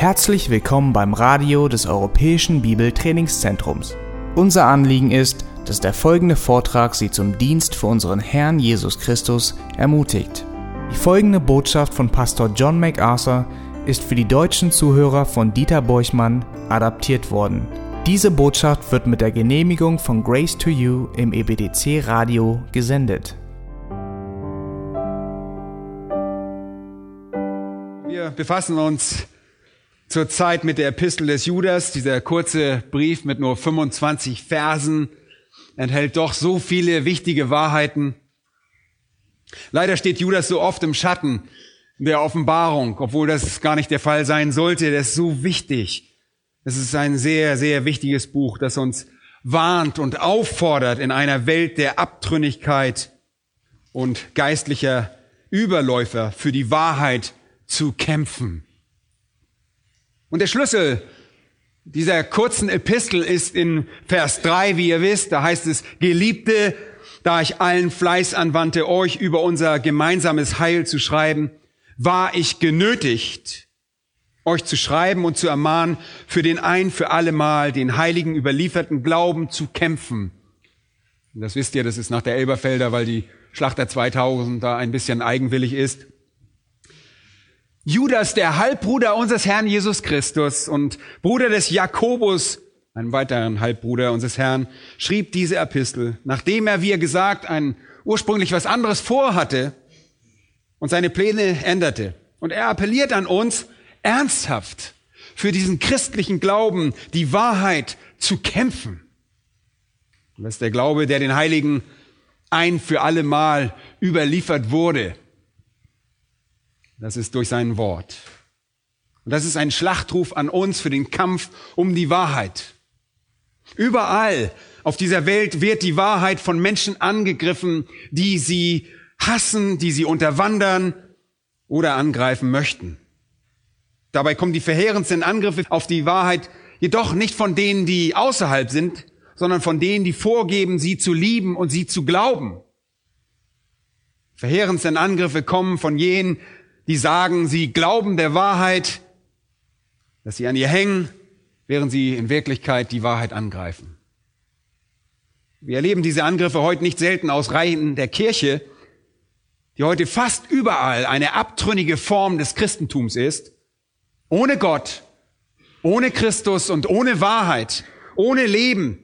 Herzlich willkommen beim Radio des Europäischen Bibeltrainingszentrums. Unser Anliegen ist, dass der folgende Vortrag Sie zum Dienst für unseren Herrn Jesus Christus ermutigt. Die folgende Botschaft von Pastor John MacArthur ist für die deutschen Zuhörer von Dieter Borchmann adaptiert worden. Diese Botschaft wird mit der Genehmigung von Grace to You im EBDC Radio gesendet. Wir befassen uns zurzeit mit der Epistel des Judas. Dieser kurze Brief mit nur 25 Versen enthält doch so viele wichtige Wahrheiten. Leider steht Judas so oft im Schatten der Offenbarung, obwohl das gar nicht der Fall sein sollte. Das ist so wichtig. Es ist ein sehr, sehr wichtiges Buch, das uns warnt und auffordert, in einer Welt der Abtrünnigkeit und geistlicher Überläufer für die Wahrheit zu kämpfen. Und der Schlüssel dieser kurzen Epistel ist in Vers 3, wie ihr wisst, da heißt es, Geliebte, da ich allen Fleiß anwandte, euch über unser gemeinsames Heil zu schreiben, war ich genötigt, euch zu schreiben und zu ermahnen, für den ein für alle Mal den heiligen überlieferten Glauben zu kämpfen. Und das wisst ihr, das ist nach der Elberfelder, weil die Schlachter 2000 da ein bisschen eigenwillig ist. Judas, der Halbbruder unseres Herrn Jesus Christus und Bruder des Jakobus, einem weiteren Halbbruder unseres Herrn, schrieb diese Epistel, nachdem er, wie er gesagt, ein ursprünglich was anderes vorhatte und seine Pläne änderte. Und er appelliert an uns, ernsthaft für diesen christlichen Glauben, die Wahrheit zu kämpfen. Das ist der Glaube, der den Heiligen ein für alle Mal überliefert wurde. Das ist durch sein Wort. Und das ist ein Schlachtruf an uns für den Kampf um die Wahrheit. Überall auf dieser Welt wird die Wahrheit von Menschen angegriffen, die sie hassen, die sie unterwandern oder angreifen möchten. Dabei kommen die verheerendsten Angriffe auf die Wahrheit jedoch nicht von denen, die außerhalb sind, sondern von denen, die vorgeben, sie zu lieben und sie zu glauben. Verheerendsten Angriffe kommen von jenen, die sagen, sie glauben der Wahrheit, dass sie an ihr hängen, während sie in Wirklichkeit die Wahrheit angreifen. Wir erleben diese Angriffe heute nicht selten aus Reihen der Kirche, die heute fast überall eine abtrünnige Form des Christentums ist, ohne Gott, ohne Christus und ohne Wahrheit, ohne Leben,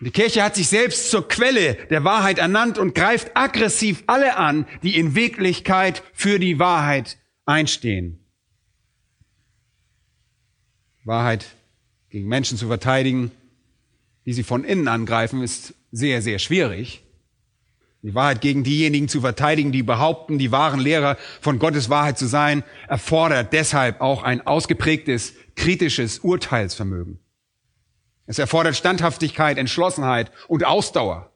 die Kirche hat sich selbst zur Quelle der Wahrheit ernannt und greift aggressiv alle an, die in Wirklichkeit für die Wahrheit einstehen. Wahrheit gegen Menschen zu verteidigen, die sie von innen angreifen, ist sehr, sehr schwierig. Die Wahrheit gegen diejenigen zu verteidigen, die behaupten, die wahren Lehrer von Gottes Wahrheit zu sein, erfordert deshalb auch ein ausgeprägtes kritisches Urteilsvermögen. Es erfordert Standhaftigkeit, Entschlossenheit und Ausdauer.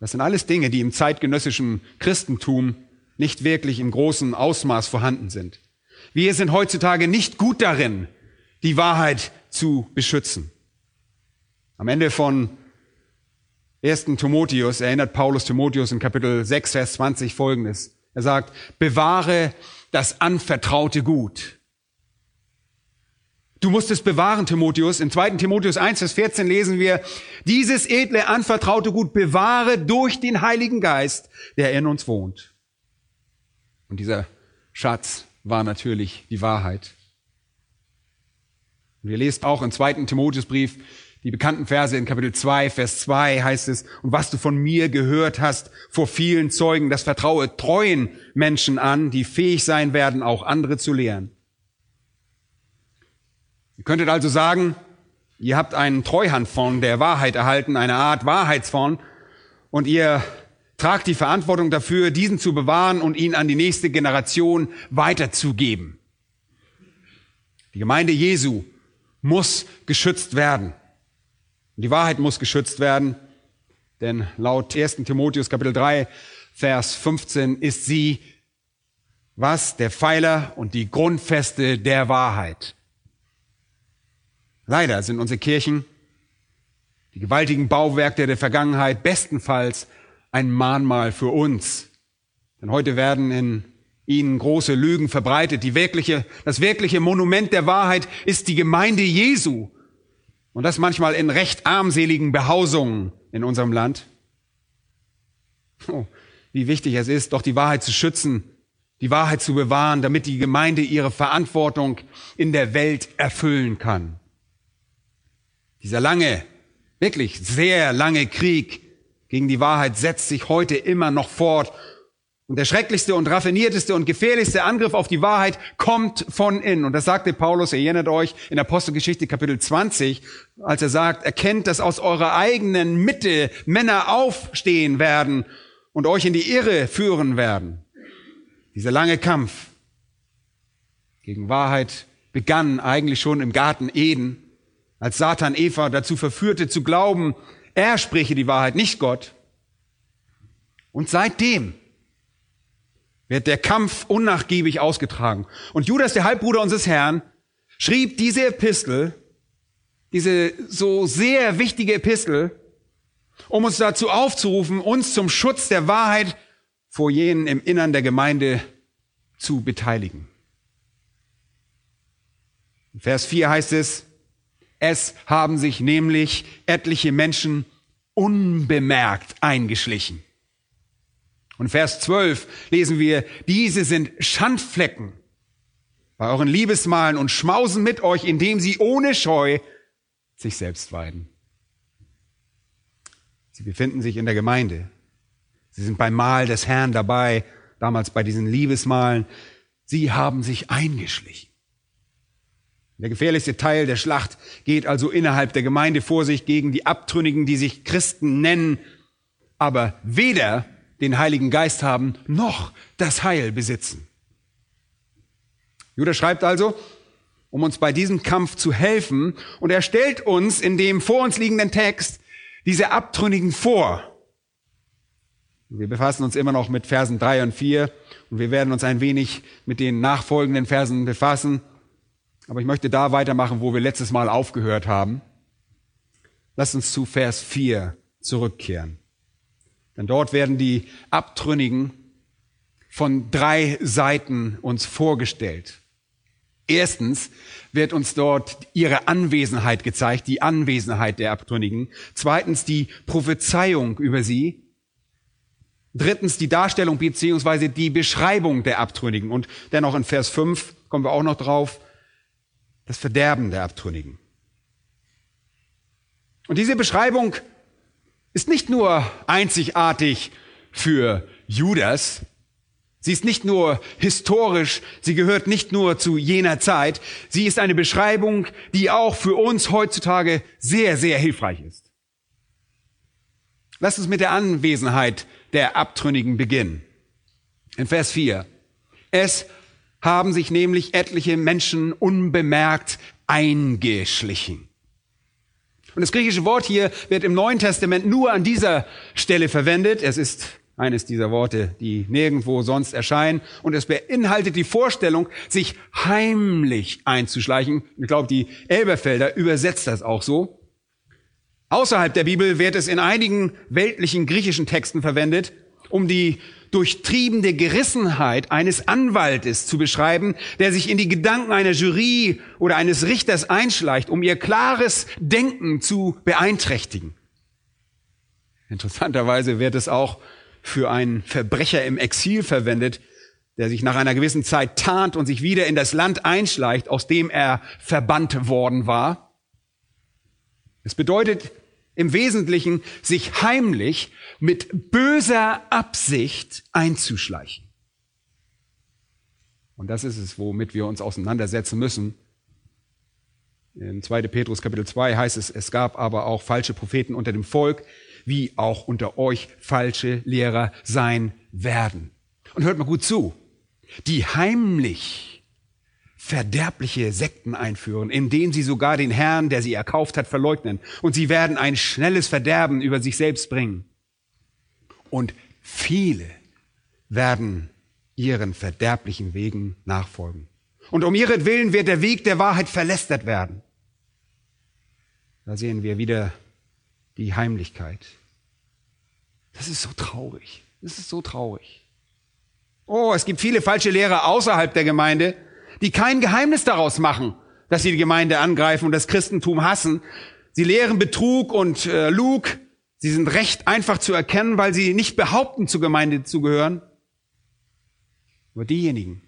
Das sind alles Dinge, die im zeitgenössischen Christentum nicht wirklich im großen Ausmaß vorhanden sind. Wir sind heutzutage nicht gut darin, die Wahrheit zu beschützen. Am Ende von 1. Timotheus erinnert Paulus Timotheus in Kapitel 6, Vers 20 folgendes. Er sagt, bewahre das anvertraute Gut. Du musst es bewahren, Timotheus. In 2. Timotheus 1, Vers 14 lesen wir, dieses edle, anvertraute Gut bewahre durch den Heiligen Geist, der in uns wohnt. Und dieser Schatz war natürlich die Wahrheit. Und ihr lest auch im 2. Timotheusbrief die bekannten Verse in Kapitel 2, Vers 2 heißt es, und was du von mir gehört hast vor vielen Zeugen, das vertraue treuen Menschen an, die fähig sein werden, auch andere zu lehren. Ihr könntet also sagen, ihr habt einen Treuhandfonds der Wahrheit erhalten, eine Art Wahrheitsfonds, und ihr tragt die Verantwortung dafür, diesen zu bewahren und ihn an die nächste Generation weiterzugeben. Die Gemeinde Jesu muss geschützt werden. Die Wahrheit muss geschützt werden, denn laut 1. Timotheus Kapitel 3, Vers 15 ist sie was? Der Pfeiler und die Grundfeste der Wahrheit. Leider sind unsere Kirchen, die gewaltigen Bauwerke der Vergangenheit, bestenfalls ein Mahnmal für uns. Denn heute werden in ihnen große Lügen verbreitet. Die wirkliche, das wirkliche Monument der Wahrheit ist die Gemeinde Jesu. Und das manchmal in recht armseligen Behausungen in unserem Land. Oh, wie wichtig es ist, doch die Wahrheit zu schützen, die Wahrheit zu bewahren, damit die Gemeinde ihre Verantwortung in der Welt erfüllen kann. Dieser lange, wirklich sehr lange Krieg gegen die Wahrheit setzt sich heute immer noch fort. Und der schrecklichste und raffinierteste und gefährlichste Angriff auf die Wahrheit kommt von innen. Und das sagte Paulus, erinnert euch, in Apostelgeschichte Kapitel 20, als er sagt, erkennt, dass aus eurer eigenen Mitte Männer aufstehen werden und euch in die Irre führen werden. Dieser lange Kampf gegen Wahrheit begann eigentlich schon im Garten Eden als Satan Eva dazu verführte zu glauben, er spreche die Wahrheit, nicht Gott. Und seitdem wird der Kampf unnachgiebig ausgetragen. Und Judas, der Halbbruder unseres Herrn, schrieb diese Epistel, diese so sehr wichtige Epistel, um uns dazu aufzurufen, uns zum Schutz der Wahrheit vor jenen im Innern der Gemeinde zu beteiligen. In Vers 4 heißt es, es haben sich nämlich etliche Menschen unbemerkt eingeschlichen. Und Vers 12 lesen wir, diese sind Schandflecken bei euren Liebesmalen und schmausen mit euch, indem sie ohne Scheu sich selbst weiden. Sie befinden sich in der Gemeinde. Sie sind beim Mahl des Herrn dabei, damals bei diesen Liebesmalen. Sie haben sich eingeschlichen. Der gefährlichste Teil der Schlacht geht also innerhalb der Gemeinde vor sich gegen die Abtrünnigen, die sich Christen nennen, aber weder den Heiligen Geist haben, noch das Heil besitzen. Judas schreibt also, um uns bei diesem Kampf zu helfen, und er stellt uns in dem vor uns liegenden Text diese Abtrünnigen vor. Wir befassen uns immer noch mit Versen drei und vier und wir werden uns ein wenig mit den nachfolgenden Versen befassen. Aber ich möchte da weitermachen, wo wir letztes Mal aufgehört haben. Lass uns zu Vers 4 zurückkehren. Denn dort werden die Abtrünnigen von drei Seiten uns vorgestellt. Erstens wird uns dort ihre Anwesenheit gezeigt, die Anwesenheit der Abtrünnigen. Zweitens die Prophezeiung über sie. Drittens die Darstellung beziehungsweise die Beschreibung der Abtrünnigen. Und dennoch in Vers 5 kommen wir auch noch drauf, das Verderben der Abtrünnigen. Und diese Beschreibung ist nicht nur einzigartig für Judas, sie ist nicht nur historisch, sie gehört nicht nur zu jener Zeit, sie ist eine Beschreibung, die auch für uns heutzutage sehr, sehr hilfreich ist. Lasst uns mit der Anwesenheit der Abtrünnigen beginnen. In Vers 4. Es haben sich nämlich etliche Menschen unbemerkt eingeschlichen. Und das griechische Wort hier wird im Neuen Testament nur an dieser Stelle verwendet. Es ist eines dieser Worte, die nirgendwo sonst erscheinen. Und es beinhaltet die Vorstellung, sich heimlich einzuschleichen. Ich glaube, die Elberfelder übersetzt das auch so. Außerhalb der Bibel wird es in einigen weltlichen griechischen Texten verwendet, um die durchtriebene Gerissenheit eines Anwaltes zu beschreiben, der sich in die Gedanken einer Jury oder eines Richters einschleicht, um ihr klares Denken zu beeinträchtigen. Interessanterweise wird es auch für einen Verbrecher im Exil verwendet, der sich nach einer gewissen Zeit tarnt und sich wieder in das Land einschleicht, aus dem er verbannt worden war. Es bedeutet im Wesentlichen sich heimlich mit böser Absicht einzuschleichen. Und das ist es, womit wir uns auseinandersetzen müssen. In 2. Petrus Kapitel 2 heißt es, es gab aber auch falsche Propheten unter dem Volk, wie auch unter euch falsche Lehrer sein werden. Und hört mal gut zu, die heimlich verderbliche Sekten einführen, in denen sie sogar den Herrn, der sie erkauft hat, verleugnen. Und sie werden ein schnelles Verderben über sich selbst bringen und viele werden ihren verderblichen Wegen nachfolgen. Und um ihretwillen wird der Weg der Wahrheit verlästert werden. Da sehen wir wieder die Heimlichkeit. Das ist so traurig. Das ist so traurig. Oh, es gibt viele falsche Lehrer außerhalb der Gemeinde, die kein Geheimnis daraus machen, dass sie die Gemeinde angreifen und das Christentum hassen. Sie lehren Betrug und äh, Lug. Sie sind recht einfach zu erkennen, weil sie nicht behaupten, zur Gemeinde zu gehören. Aber diejenigen,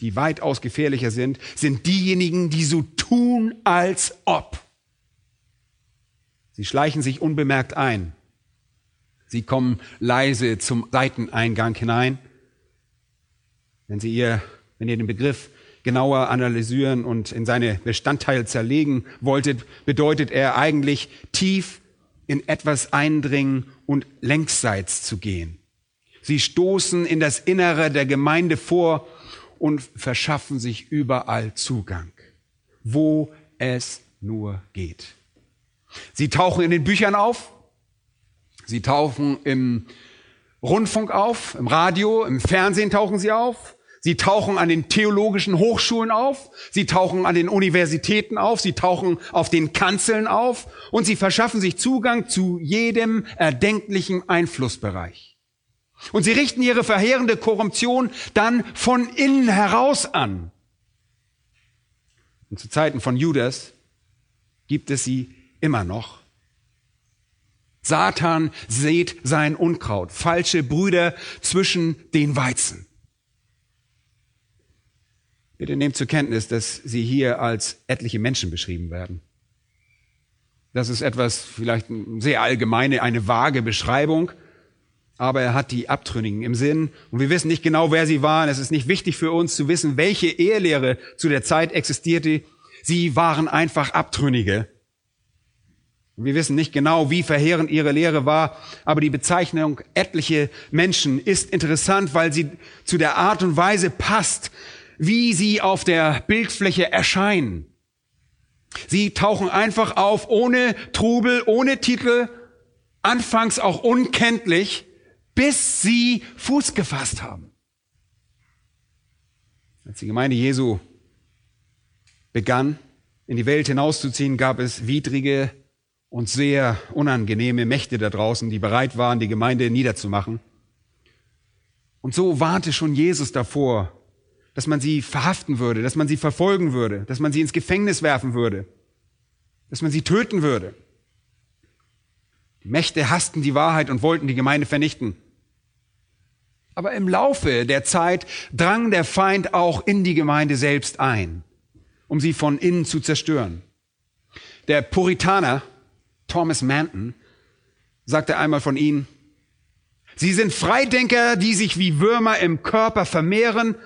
die weitaus gefährlicher sind, sind diejenigen, die so tun, als ob. Sie schleichen sich unbemerkt ein. Sie kommen leise zum Seiteneingang hinein. Wenn Sie ihr, wenn ihr den Begriff genauer analysieren und in seine Bestandteile zerlegen wolltet, bedeutet er eigentlich tief in etwas eindringen und längsseits zu gehen. Sie stoßen in das Innere der Gemeinde vor und verschaffen sich überall Zugang, wo es nur geht. Sie tauchen in den Büchern auf, sie tauchen im Rundfunk auf, im Radio, im Fernsehen tauchen sie auf, Sie tauchen an den theologischen Hochschulen auf, sie tauchen an den Universitäten auf, sie tauchen auf den Kanzeln auf und sie verschaffen sich Zugang zu jedem erdenklichen Einflussbereich. Und sie richten ihre verheerende Korruption dann von innen heraus an. Und zu Zeiten von Judas gibt es sie immer noch. Satan sät sein Unkraut, falsche Brüder zwischen den Weizen. Bitte nehmt zur Kenntnis, dass sie hier als etliche Menschen beschrieben werden. Das ist etwas, vielleicht sehr allgemeine, eine vage Beschreibung aber er hat die Abtrünnigen im Sinn. Und wir wissen nicht genau, wer sie waren. Es ist nicht wichtig für uns zu wissen, welche Ehelehre zu der Zeit existierte. Sie waren einfach Abtrünnige. Wir wissen nicht genau, wie verheerend ihre Lehre war, aber die Bezeichnung etliche Menschen ist interessant, weil sie zu der Art und Weise passt, wie sie auf der Bildfläche erscheinen. Sie tauchen einfach auf, ohne Trubel, ohne Titel, anfangs auch unkenntlich, bis sie Fuß gefasst haben. Als die Gemeinde Jesu begann, in die Welt hinauszuziehen, gab es widrige und sehr unangenehme Mächte da draußen, die bereit waren, die Gemeinde niederzumachen. Und so warnte schon Jesus davor, dass man sie verhaften würde, dass man sie verfolgen würde, dass man sie ins Gefängnis werfen würde, dass man sie töten würde. Die Mächte hassten die Wahrheit und wollten die Gemeinde vernichten. Aber im Laufe der Zeit drang der Feind auch in die Gemeinde selbst ein, um sie von innen zu zerstören. Der Puritaner Thomas Manton sagte einmal von ihnen, sie sind Freidenker, die sich wie Würmer im Körper vermehren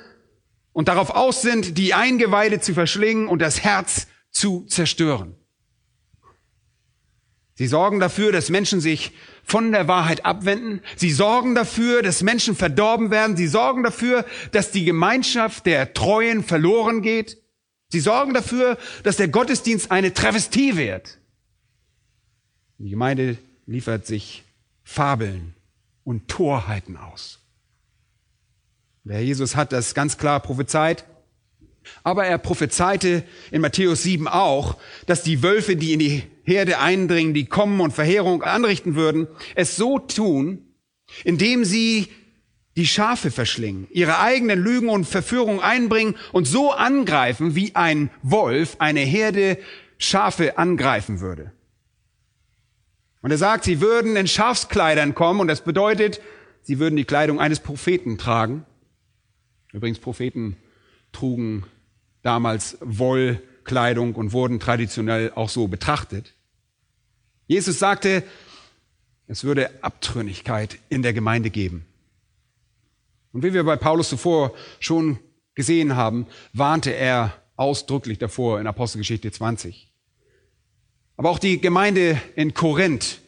und darauf aus sind, die Eingeweide zu verschlingen und das Herz zu zerstören. Sie sorgen dafür, dass Menschen sich von der Wahrheit abwenden. Sie sorgen dafür, dass Menschen verdorben werden. Sie sorgen dafür, dass die Gemeinschaft der Treuen verloren geht. Sie sorgen dafür, dass der Gottesdienst eine Travestie wird. Die Gemeinde liefert sich Fabeln und Torheiten aus. Der Herr Jesus hat das ganz klar prophezeit. Aber er prophezeite in Matthäus 7 auch, dass die Wölfe, die in die Herde eindringen, die kommen und Verheerung anrichten würden, es so tun, indem sie die Schafe verschlingen, ihre eigenen Lügen und Verführungen einbringen und so angreifen, wie ein Wolf eine Herde Schafe angreifen würde. Und er sagt, sie würden in Schafskleidern kommen und das bedeutet, sie würden die Kleidung eines Propheten tragen. Übrigens, Propheten trugen damals Wollkleidung und wurden traditionell auch so betrachtet. Jesus sagte, es würde Abtrünnigkeit in der Gemeinde geben. Und wie wir bei Paulus zuvor schon gesehen haben, warnte er ausdrücklich davor in Apostelgeschichte 20. Aber auch die Gemeinde in Korinth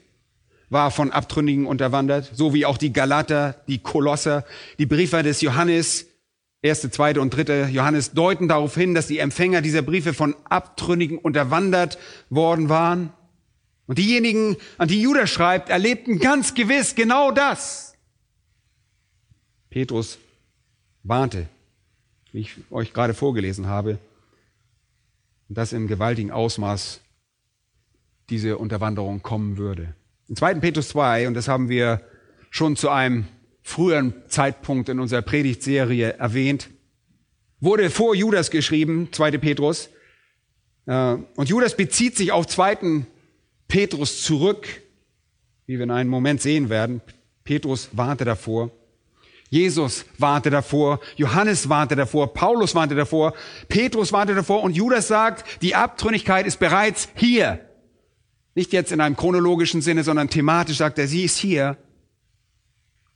war von Abtrünnigen unterwandert, so wie auch die Galater, die Kolosser, die Briefe des Johannes, erste, zweite und dritte Johannes deuten darauf hin, dass die Empfänger dieser Briefe von Abtrünnigen unterwandert worden waren. Und diejenigen, an die Judas schreibt, erlebten ganz gewiss genau das. Petrus warnte, wie ich euch gerade vorgelesen habe, dass in gewaltigem Ausmaß diese Unterwanderung kommen würde. In 2. Petrus 2, und das haben wir schon zu einem früheren Zeitpunkt in unserer Predigtserie erwähnt. Wurde vor Judas geschrieben, 2. Petrus. Äh, und Judas bezieht sich auf 2. Petrus zurück, wie wir in einem Moment sehen werden. Petrus warnte davor. Jesus warnte davor, Johannes warnte davor, Paulus warnte davor, Petrus warnte davor und Judas sagt, die Abtrünnigkeit ist bereits hier. Nicht jetzt in einem chronologischen Sinne, sondern thematisch sagt er, sie ist hier.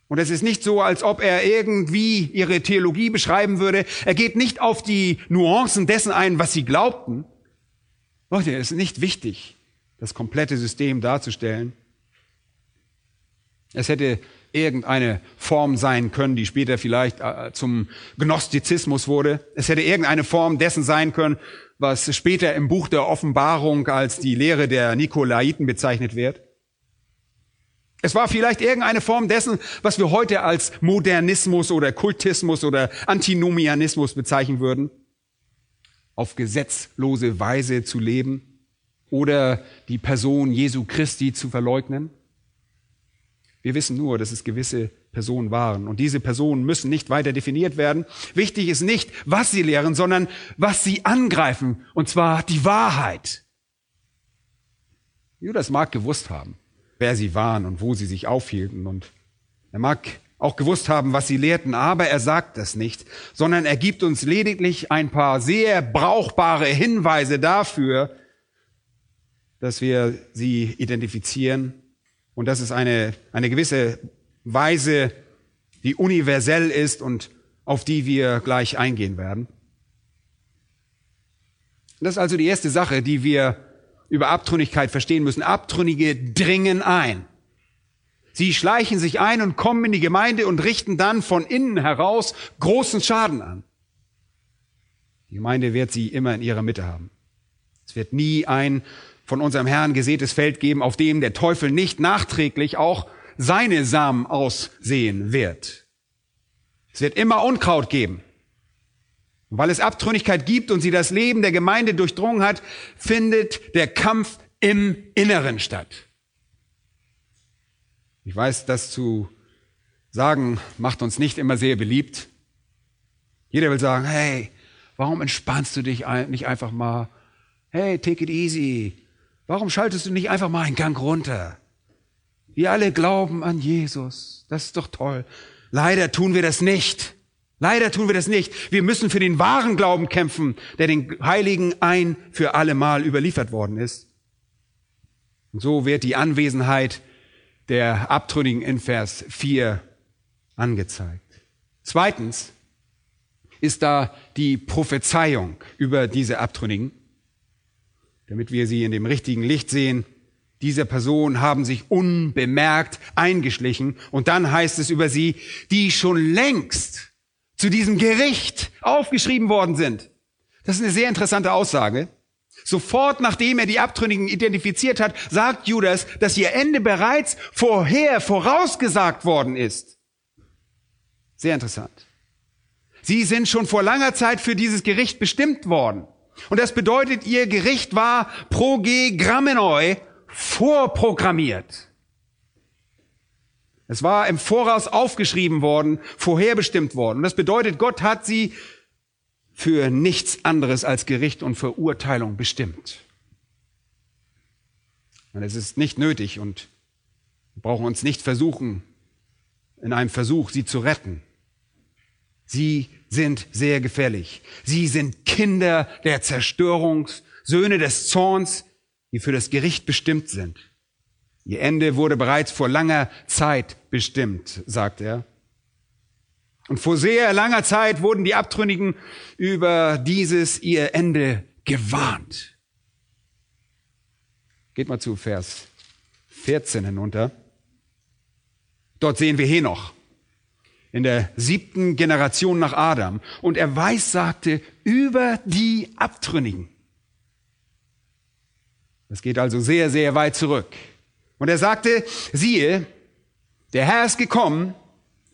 Und es ist nicht so, als ob er irgendwie ihre Theologie beschreiben würde. Er geht nicht auf die Nuancen dessen ein, was sie glaubten. Leute, es ist nicht wichtig, das komplette System darzustellen. Es hätte irgendeine Form sein können, die später vielleicht äh, zum Gnostizismus wurde. Es hätte irgendeine Form dessen sein können, was später im Buch der Offenbarung als die Lehre der Nikolaiten bezeichnet wird. Es war vielleicht irgendeine Form dessen, was wir heute als Modernismus oder Kultismus oder Antinomianismus bezeichnen würden. Auf gesetzlose Weise zu leben oder die Person Jesu Christi zu verleugnen. Wir wissen nur, dass es gewisse Personen waren. Und diese Personen müssen nicht weiter definiert werden. Wichtig ist nicht, was sie lehren, sondern was sie angreifen. Und zwar die Wahrheit. Judas mag gewusst haben, wer sie waren und wo sie sich aufhielten. Und er mag auch gewusst haben, was sie lehrten, aber er sagt das nicht, sondern er gibt uns lediglich ein paar sehr brauchbare Hinweise dafür, dass wir sie identifizieren und das ist eine, eine gewisse Weise, die universell ist und auf die wir gleich eingehen werden. Das ist also die erste Sache, die wir über Abtrünnigkeit verstehen müssen. Abtrünnige dringen ein. Sie schleichen sich ein und kommen in die Gemeinde und richten dann von innen heraus großen Schaden an. Die Gemeinde wird sie immer in ihrer Mitte haben. Es wird nie ein von unserem Herrn gesätes Feld geben, auf dem der Teufel nicht nachträglich auch seine Samen aussehen wird. Es wird immer Unkraut geben. Weil es Abtrünnigkeit gibt und sie das Leben der Gemeinde durchdrungen hat, findet der Kampf im Inneren statt. Ich weiß, das zu sagen macht uns nicht immer sehr beliebt. Jeder will sagen, hey, warum entspannst du dich nicht einfach mal? Hey, take it easy. Warum schaltest du nicht einfach mal einen Gang runter? Wir alle glauben an Jesus. Das ist doch toll. Leider tun wir das nicht. Leider tun wir das nicht. Wir müssen für den wahren Glauben kämpfen, der den Heiligen ein für alle Mal überliefert worden ist. Und so wird die Anwesenheit der Abtrünnigen in Vers 4 angezeigt. Zweitens ist da die Prophezeiung über diese Abtrünnigen damit wir sie in dem richtigen Licht sehen. Diese Personen haben sich unbemerkt eingeschlichen und dann heißt es über sie, die schon längst zu diesem Gericht aufgeschrieben worden sind. Das ist eine sehr interessante Aussage. Sofort nachdem er die Abtrünnigen identifiziert hat, sagt Judas, dass ihr Ende bereits vorher vorausgesagt worden ist. Sehr interessant. Sie sind schon vor langer Zeit für dieses Gericht bestimmt worden. Und das bedeutet, ihr Gericht war proge grammenoi vorprogrammiert. Es war im Voraus aufgeschrieben worden, vorherbestimmt worden. Und das bedeutet, Gott hat sie für nichts anderes als Gericht und Verurteilung bestimmt. Und es ist nicht nötig und wir brauchen uns nicht versuchen, in einem Versuch, sie zu retten. Sie sind sehr gefährlich. Sie sind Kinder der Zerstörung, Söhne des Zorns, die für das Gericht bestimmt sind. Ihr Ende wurde bereits vor langer Zeit bestimmt, sagt er. Und vor sehr langer Zeit wurden die Abtrünnigen über dieses ihr Ende gewarnt. Geht mal zu Vers 14 hinunter. Dort sehen wir Henoch in der siebten Generation nach Adam. Und er weissagte über die Abtrünnigen. Das geht also sehr, sehr weit zurück. Und er sagte, siehe, der Herr ist gekommen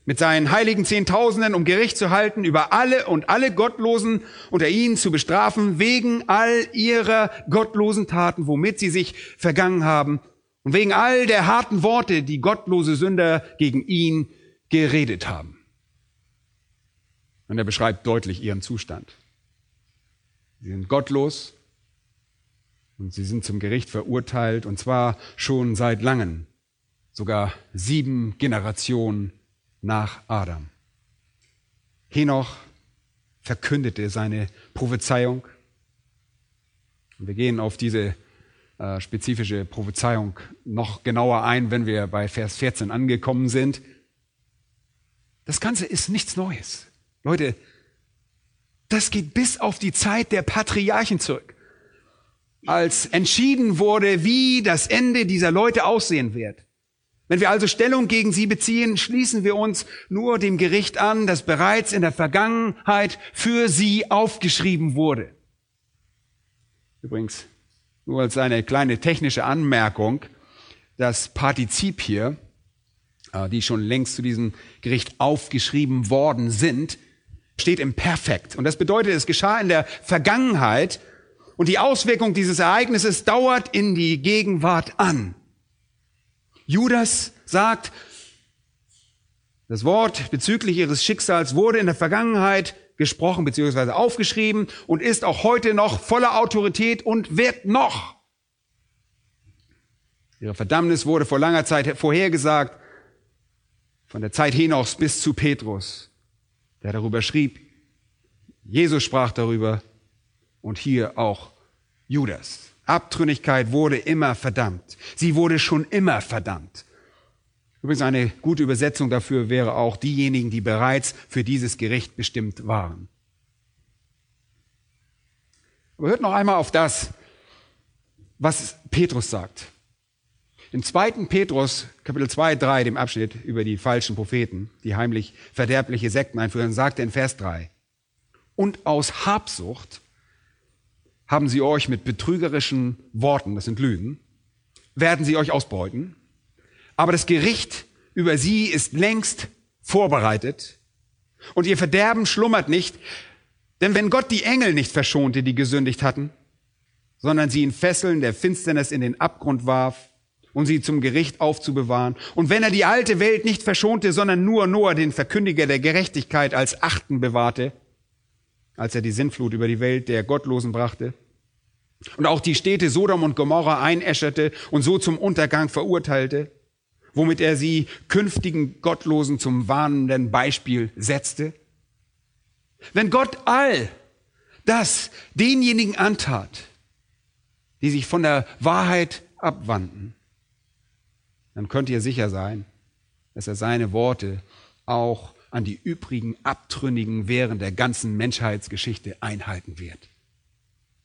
mit seinen heiligen Zehntausenden, um Gericht zu halten über alle und alle Gottlosen unter ihnen zu bestrafen, wegen all ihrer gottlosen Taten, womit sie sich vergangen haben, und wegen all der harten Worte, die gottlose Sünder gegen ihn geredet haben. Und er beschreibt deutlich ihren Zustand. Sie sind gottlos und sie sind zum Gericht verurteilt und zwar schon seit langem, sogar sieben Generationen nach Adam. Henoch verkündete seine Prophezeiung. Wir gehen auf diese äh, spezifische Prophezeiung noch genauer ein, wenn wir bei Vers 14 angekommen sind. Das Ganze ist nichts Neues. Leute, das geht bis auf die Zeit der Patriarchen zurück, als entschieden wurde, wie das Ende dieser Leute aussehen wird. Wenn wir also Stellung gegen sie beziehen, schließen wir uns nur dem Gericht an, das bereits in der Vergangenheit für sie aufgeschrieben wurde. Übrigens, nur als eine kleine technische Anmerkung, das Partizip hier, äh, die schon längst zu diesem Gericht aufgeschrieben worden sind, steht im Perfekt. Und das bedeutet, es geschah in der Vergangenheit und die Auswirkung dieses Ereignisses dauert in die Gegenwart an. Judas sagt, das Wort bezüglich ihres Schicksals wurde in der Vergangenheit gesprochen bzw. aufgeschrieben und ist auch heute noch voller Autorität und wird noch. Ihre Verdammnis wurde vor langer Zeit vorhergesagt, von der Zeit Henochs bis zu Petrus der darüber schrieb. Jesus sprach darüber und hier auch Judas. Abtrünnigkeit wurde immer verdammt. Sie wurde schon immer verdammt. Übrigens eine gute Übersetzung dafür wäre auch diejenigen, die bereits für dieses Gericht bestimmt waren. Aber hört noch einmal auf das, was Petrus sagt. In 2. Petrus, Kapitel 2, 3, dem Abschnitt über die falschen Propheten, die heimlich verderbliche Sekten einführen, sagt er in Vers 3, und aus Habsucht haben sie euch mit betrügerischen Worten, das sind Lügen, werden sie euch ausbeuten, aber das Gericht über sie ist längst vorbereitet und ihr Verderben schlummert nicht, denn wenn Gott die Engel nicht verschonte, die gesündigt hatten, sondern sie in Fesseln der Finsternis in den Abgrund warf, und sie zum Gericht aufzubewahren. Und wenn er die alte Welt nicht verschonte, sondern nur Noah, den Verkündiger der Gerechtigkeit, als Achten bewahrte, als er die Sintflut über die Welt der Gottlosen brachte, und auch die Städte Sodom und Gomorra einäscherte und so zum Untergang verurteilte, womit er sie künftigen Gottlosen zum warnenden Beispiel setzte. Wenn Gott all das denjenigen antat, die sich von der Wahrheit abwandten, dann könnt ihr sicher sein, dass er seine Worte auch an die übrigen Abtrünnigen während der ganzen Menschheitsgeschichte einhalten wird.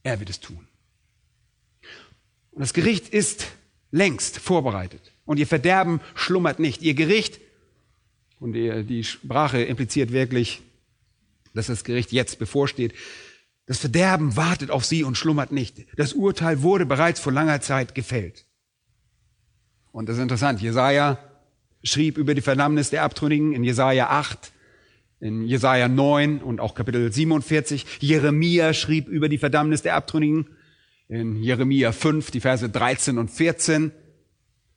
Er wird es tun. Und das Gericht ist längst vorbereitet. Und ihr Verderben schlummert nicht. Ihr Gericht, und die Sprache impliziert wirklich, dass das Gericht jetzt bevorsteht, das Verderben wartet auf sie und schlummert nicht. Das Urteil wurde bereits vor langer Zeit gefällt. Und das ist interessant. Jesaja schrieb über die Verdammnis der Abtrünnigen in Jesaja 8, in Jesaja 9 und auch Kapitel 47. Jeremia schrieb über die Verdammnis der Abtrünnigen in Jeremia 5, die Verse 13 und 14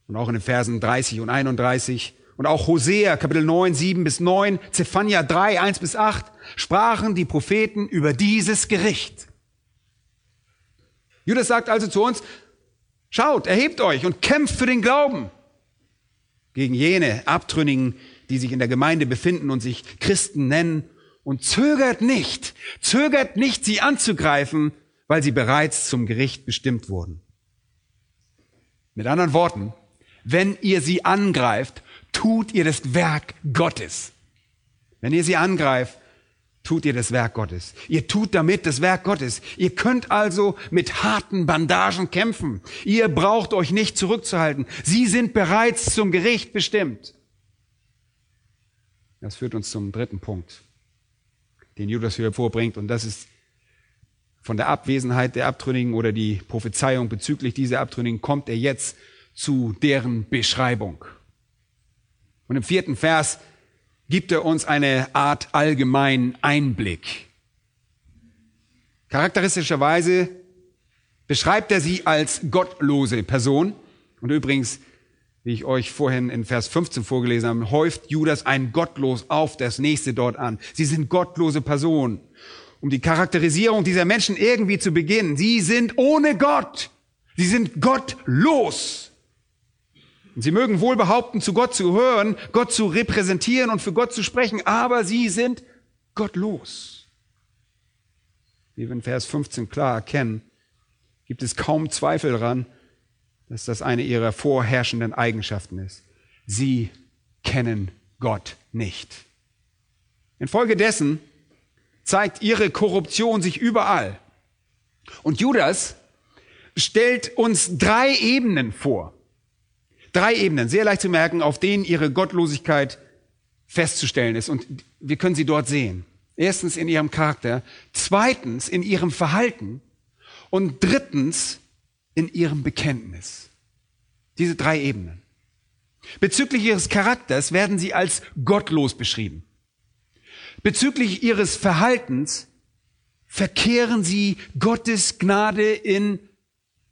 und auch in den Versen 30 und 31. Und auch Hosea, Kapitel 9, 7 bis 9, Zephania 3, 1 bis 8, sprachen die Propheten über dieses Gericht. Judas sagt also zu uns, Schaut, erhebt euch und kämpft für den Glauben gegen jene Abtrünnigen, die sich in der Gemeinde befinden und sich Christen nennen und zögert nicht, zögert nicht, sie anzugreifen, weil sie bereits zum Gericht bestimmt wurden. Mit anderen Worten, wenn ihr sie angreift, tut ihr das Werk Gottes. Wenn ihr sie angreift, tut ihr das Werk Gottes. Ihr tut damit das Werk Gottes. Ihr könnt also mit harten Bandagen kämpfen. Ihr braucht euch nicht zurückzuhalten. Sie sind bereits zum Gericht bestimmt. Das führt uns zum dritten Punkt, den Judas hier vorbringt, und das ist von der Abwesenheit der Abtrünnigen oder die Prophezeiung bezüglich dieser Abtrünnigen kommt er jetzt zu deren Beschreibung. Und im vierten Vers gibt er uns eine Art allgemeinen Einblick. Charakteristischerweise beschreibt er sie als gottlose Person. Und übrigens, wie ich euch vorhin in Vers 15 vorgelesen habe, häuft Judas ein Gottlos auf das nächste dort an. Sie sind gottlose Personen. Um die Charakterisierung dieser Menschen irgendwie zu beginnen. Sie sind ohne Gott. Sie sind gottlos. Sie mögen wohl behaupten, zu Gott zu hören, Gott zu repräsentieren und für Gott zu sprechen, aber sie sind gottlos. Wie wir in Vers 15 klar erkennen, gibt es kaum Zweifel daran, dass das eine ihrer vorherrschenden Eigenschaften ist. Sie kennen Gott nicht. Infolgedessen zeigt ihre Korruption sich überall. Und Judas stellt uns drei Ebenen vor. Drei Ebenen, sehr leicht zu merken, auf denen ihre Gottlosigkeit festzustellen ist. Und wir können sie dort sehen. Erstens in ihrem Charakter, zweitens in ihrem Verhalten und drittens in ihrem Bekenntnis. Diese drei Ebenen. Bezüglich ihres Charakters werden sie als gottlos beschrieben. Bezüglich ihres Verhaltens verkehren sie Gottes Gnade in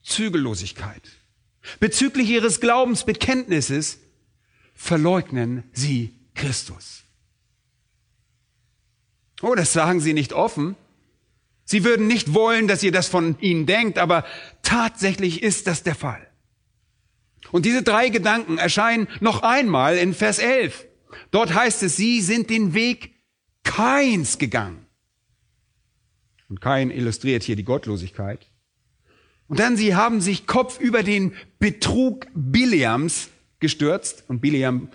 Zügellosigkeit. Bezüglich ihres Glaubensbekenntnisses verleugnen sie Christus. Oh, das sagen sie nicht offen, Sie würden nicht wollen, dass ihr das von ihnen denkt, aber tatsächlich ist das der Fall. Und diese drei Gedanken erscheinen noch einmal in Vers 11. Dort heißt es, sie sind den Weg Kains gegangen. Und Kain illustriert hier die Gottlosigkeit. Und dann, sie haben sich Kopf über den Betrug Biliams gestürzt. Und Biliam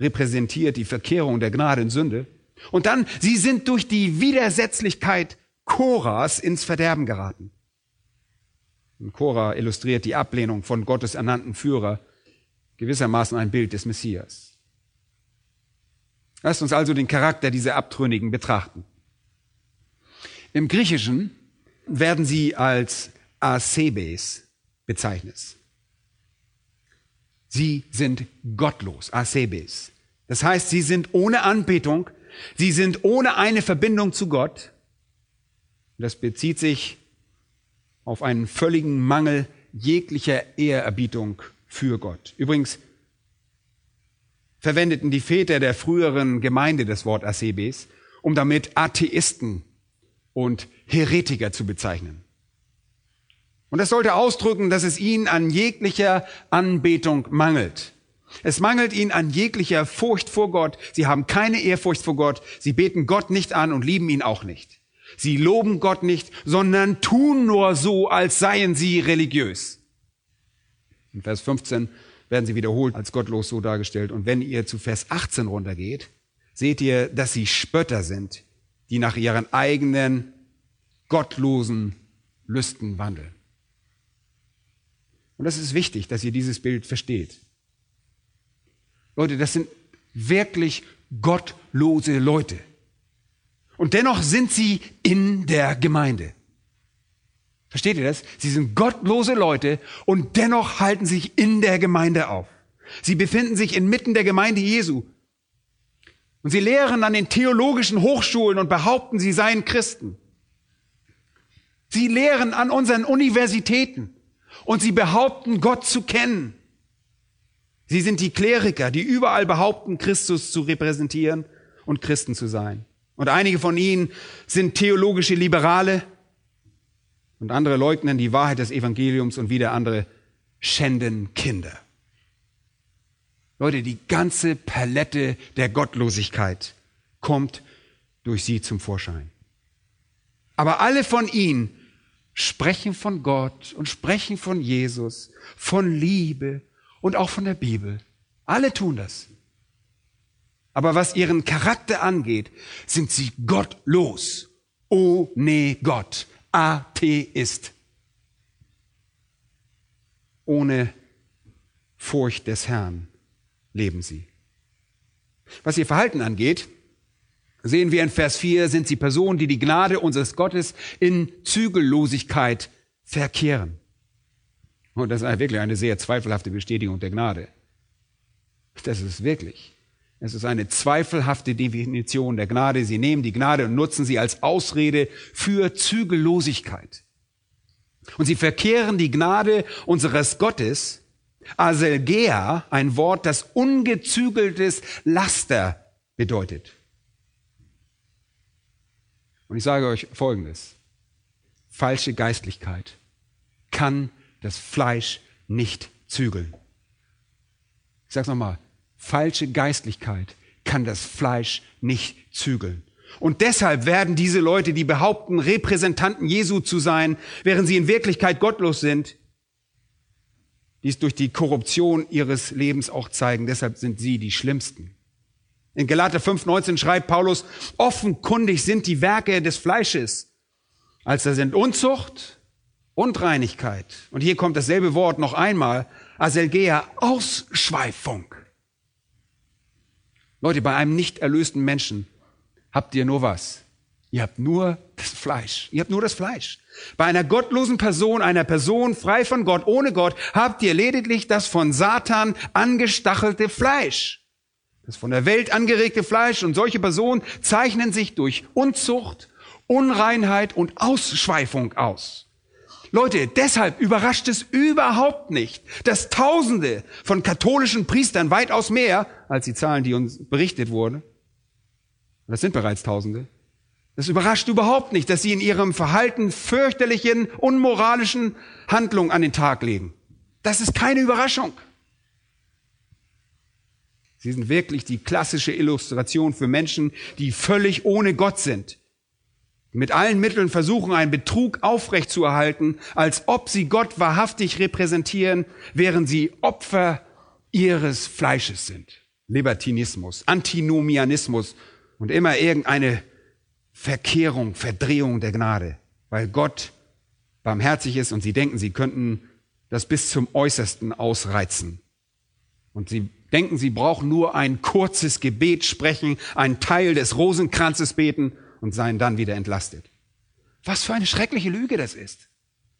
repräsentiert die Verkehrung der Gnade und Sünde. Und dann, sie sind durch die Widersetzlichkeit Koras ins Verderben geraten. Und Korah illustriert die Ablehnung von Gottes ernannten Führer, gewissermaßen ein Bild des Messias. Lasst uns also den Charakter dieser Abtrünnigen betrachten. Im Griechischen werden sie als Asebes bezeichnet. Sie sind gottlos, Asebes. Das heißt, sie sind ohne Anbetung, sie sind ohne eine Verbindung zu Gott, das bezieht sich auf einen völligen Mangel jeglicher Ehrerbietung für Gott. Übrigens verwendeten die Väter der früheren Gemeinde das Wort Asebes, um damit Atheisten und Heretiker zu bezeichnen. Und das sollte ausdrücken, dass es ihnen an jeglicher Anbetung mangelt. Es mangelt ihnen an jeglicher Furcht vor Gott. Sie haben keine Ehrfurcht vor Gott. Sie beten Gott nicht an und lieben ihn auch nicht. Sie loben Gott nicht, sondern tun nur so, als seien sie religiös. In Vers 15 werden sie wiederholt als gottlos so dargestellt. Und wenn ihr zu Vers 18 runtergeht, seht ihr, dass sie Spötter sind, die nach ihren eigenen gottlosen Lüsten wandeln. Und das ist wichtig, dass ihr dieses Bild versteht. Leute, das sind wirklich gottlose Leute. Und dennoch sind sie in der Gemeinde. Versteht ihr das? Sie sind gottlose Leute und dennoch halten sich in der Gemeinde auf. Sie befinden sich inmitten der Gemeinde Jesu. Und sie lehren an den theologischen Hochschulen und behaupten, sie seien Christen. Sie lehren an unseren Universitäten und sie behaupten, Gott zu kennen. Sie sind die Kleriker, die überall behaupten, Christus zu repräsentieren und Christen zu sein. Und einige von ihnen sind theologische Liberale und andere leugnen die Wahrheit des Evangeliums und wieder andere schänden Kinder. Leute, die ganze Palette der Gottlosigkeit kommt durch sie zum Vorschein. Aber alle von ihnen sprechen von Gott und sprechen von Jesus, von Liebe und auch von der Bibel. Alle tun das. Aber was ihren Charakter angeht, sind sie gottlos. Ohne Gott. Atheist. Ohne Furcht des Herrn leben sie. Was ihr Verhalten angeht, sehen wir in Vers 4, sind sie Personen, die die Gnade unseres Gottes in Zügellosigkeit verkehren. Und das ist wirklich eine sehr zweifelhafte Bestätigung der Gnade. Das ist wirklich. Es ist eine zweifelhafte Definition der Gnade. Sie nehmen die Gnade und nutzen sie als Ausrede für Zügellosigkeit. Und sie verkehren die Gnade unseres Gottes Aselgea, ein Wort, das ungezügeltes Laster bedeutet. Und ich sage euch Folgendes. Falsche Geistlichkeit kann das Fleisch nicht zügeln. Ich sage es nochmal. Falsche Geistlichkeit kann das Fleisch nicht zügeln. Und deshalb werden diese Leute, die behaupten, Repräsentanten Jesu zu sein, während sie in Wirklichkeit gottlos sind, dies durch die Korruption ihres Lebens auch zeigen. Deshalb sind sie die Schlimmsten. In Galater 5,19 schreibt Paulus, offenkundig sind die Werke des Fleisches, als da sind Unzucht, Unreinigkeit. Und hier kommt dasselbe Wort noch einmal, Aselgea, Ausschweifung. Leute, bei einem nicht erlösten Menschen habt ihr nur was? Ihr habt nur das Fleisch. Ihr habt nur das Fleisch. Bei einer gottlosen Person, einer Person frei von Gott, ohne Gott, habt ihr lediglich das von Satan angestachelte Fleisch. Das von der Welt angeregte Fleisch und solche Personen zeichnen sich durch Unzucht, Unreinheit und Ausschweifung aus. Leute, deshalb überrascht es überhaupt nicht, dass Tausende von katholischen Priestern, weitaus mehr als die Zahlen, die uns berichtet wurden, das sind bereits Tausende, das überrascht überhaupt nicht, dass sie in ihrem Verhalten fürchterlichen, unmoralischen Handlungen an den Tag legen. Das ist keine Überraschung. Sie sind wirklich die klassische Illustration für Menschen, die völlig ohne Gott sind. Mit allen Mitteln versuchen, einen Betrug aufrechtzuerhalten, als ob sie Gott wahrhaftig repräsentieren, während sie Opfer ihres Fleisches sind. Libertinismus, Antinomianismus und immer irgendeine Verkehrung, Verdrehung der Gnade, weil Gott barmherzig ist und sie denken, sie könnten das bis zum Äußersten ausreizen. Und sie denken, sie brauchen nur ein kurzes Gebet sprechen, einen Teil des Rosenkranzes beten und seien dann wieder entlastet. Was für eine schreckliche Lüge das ist.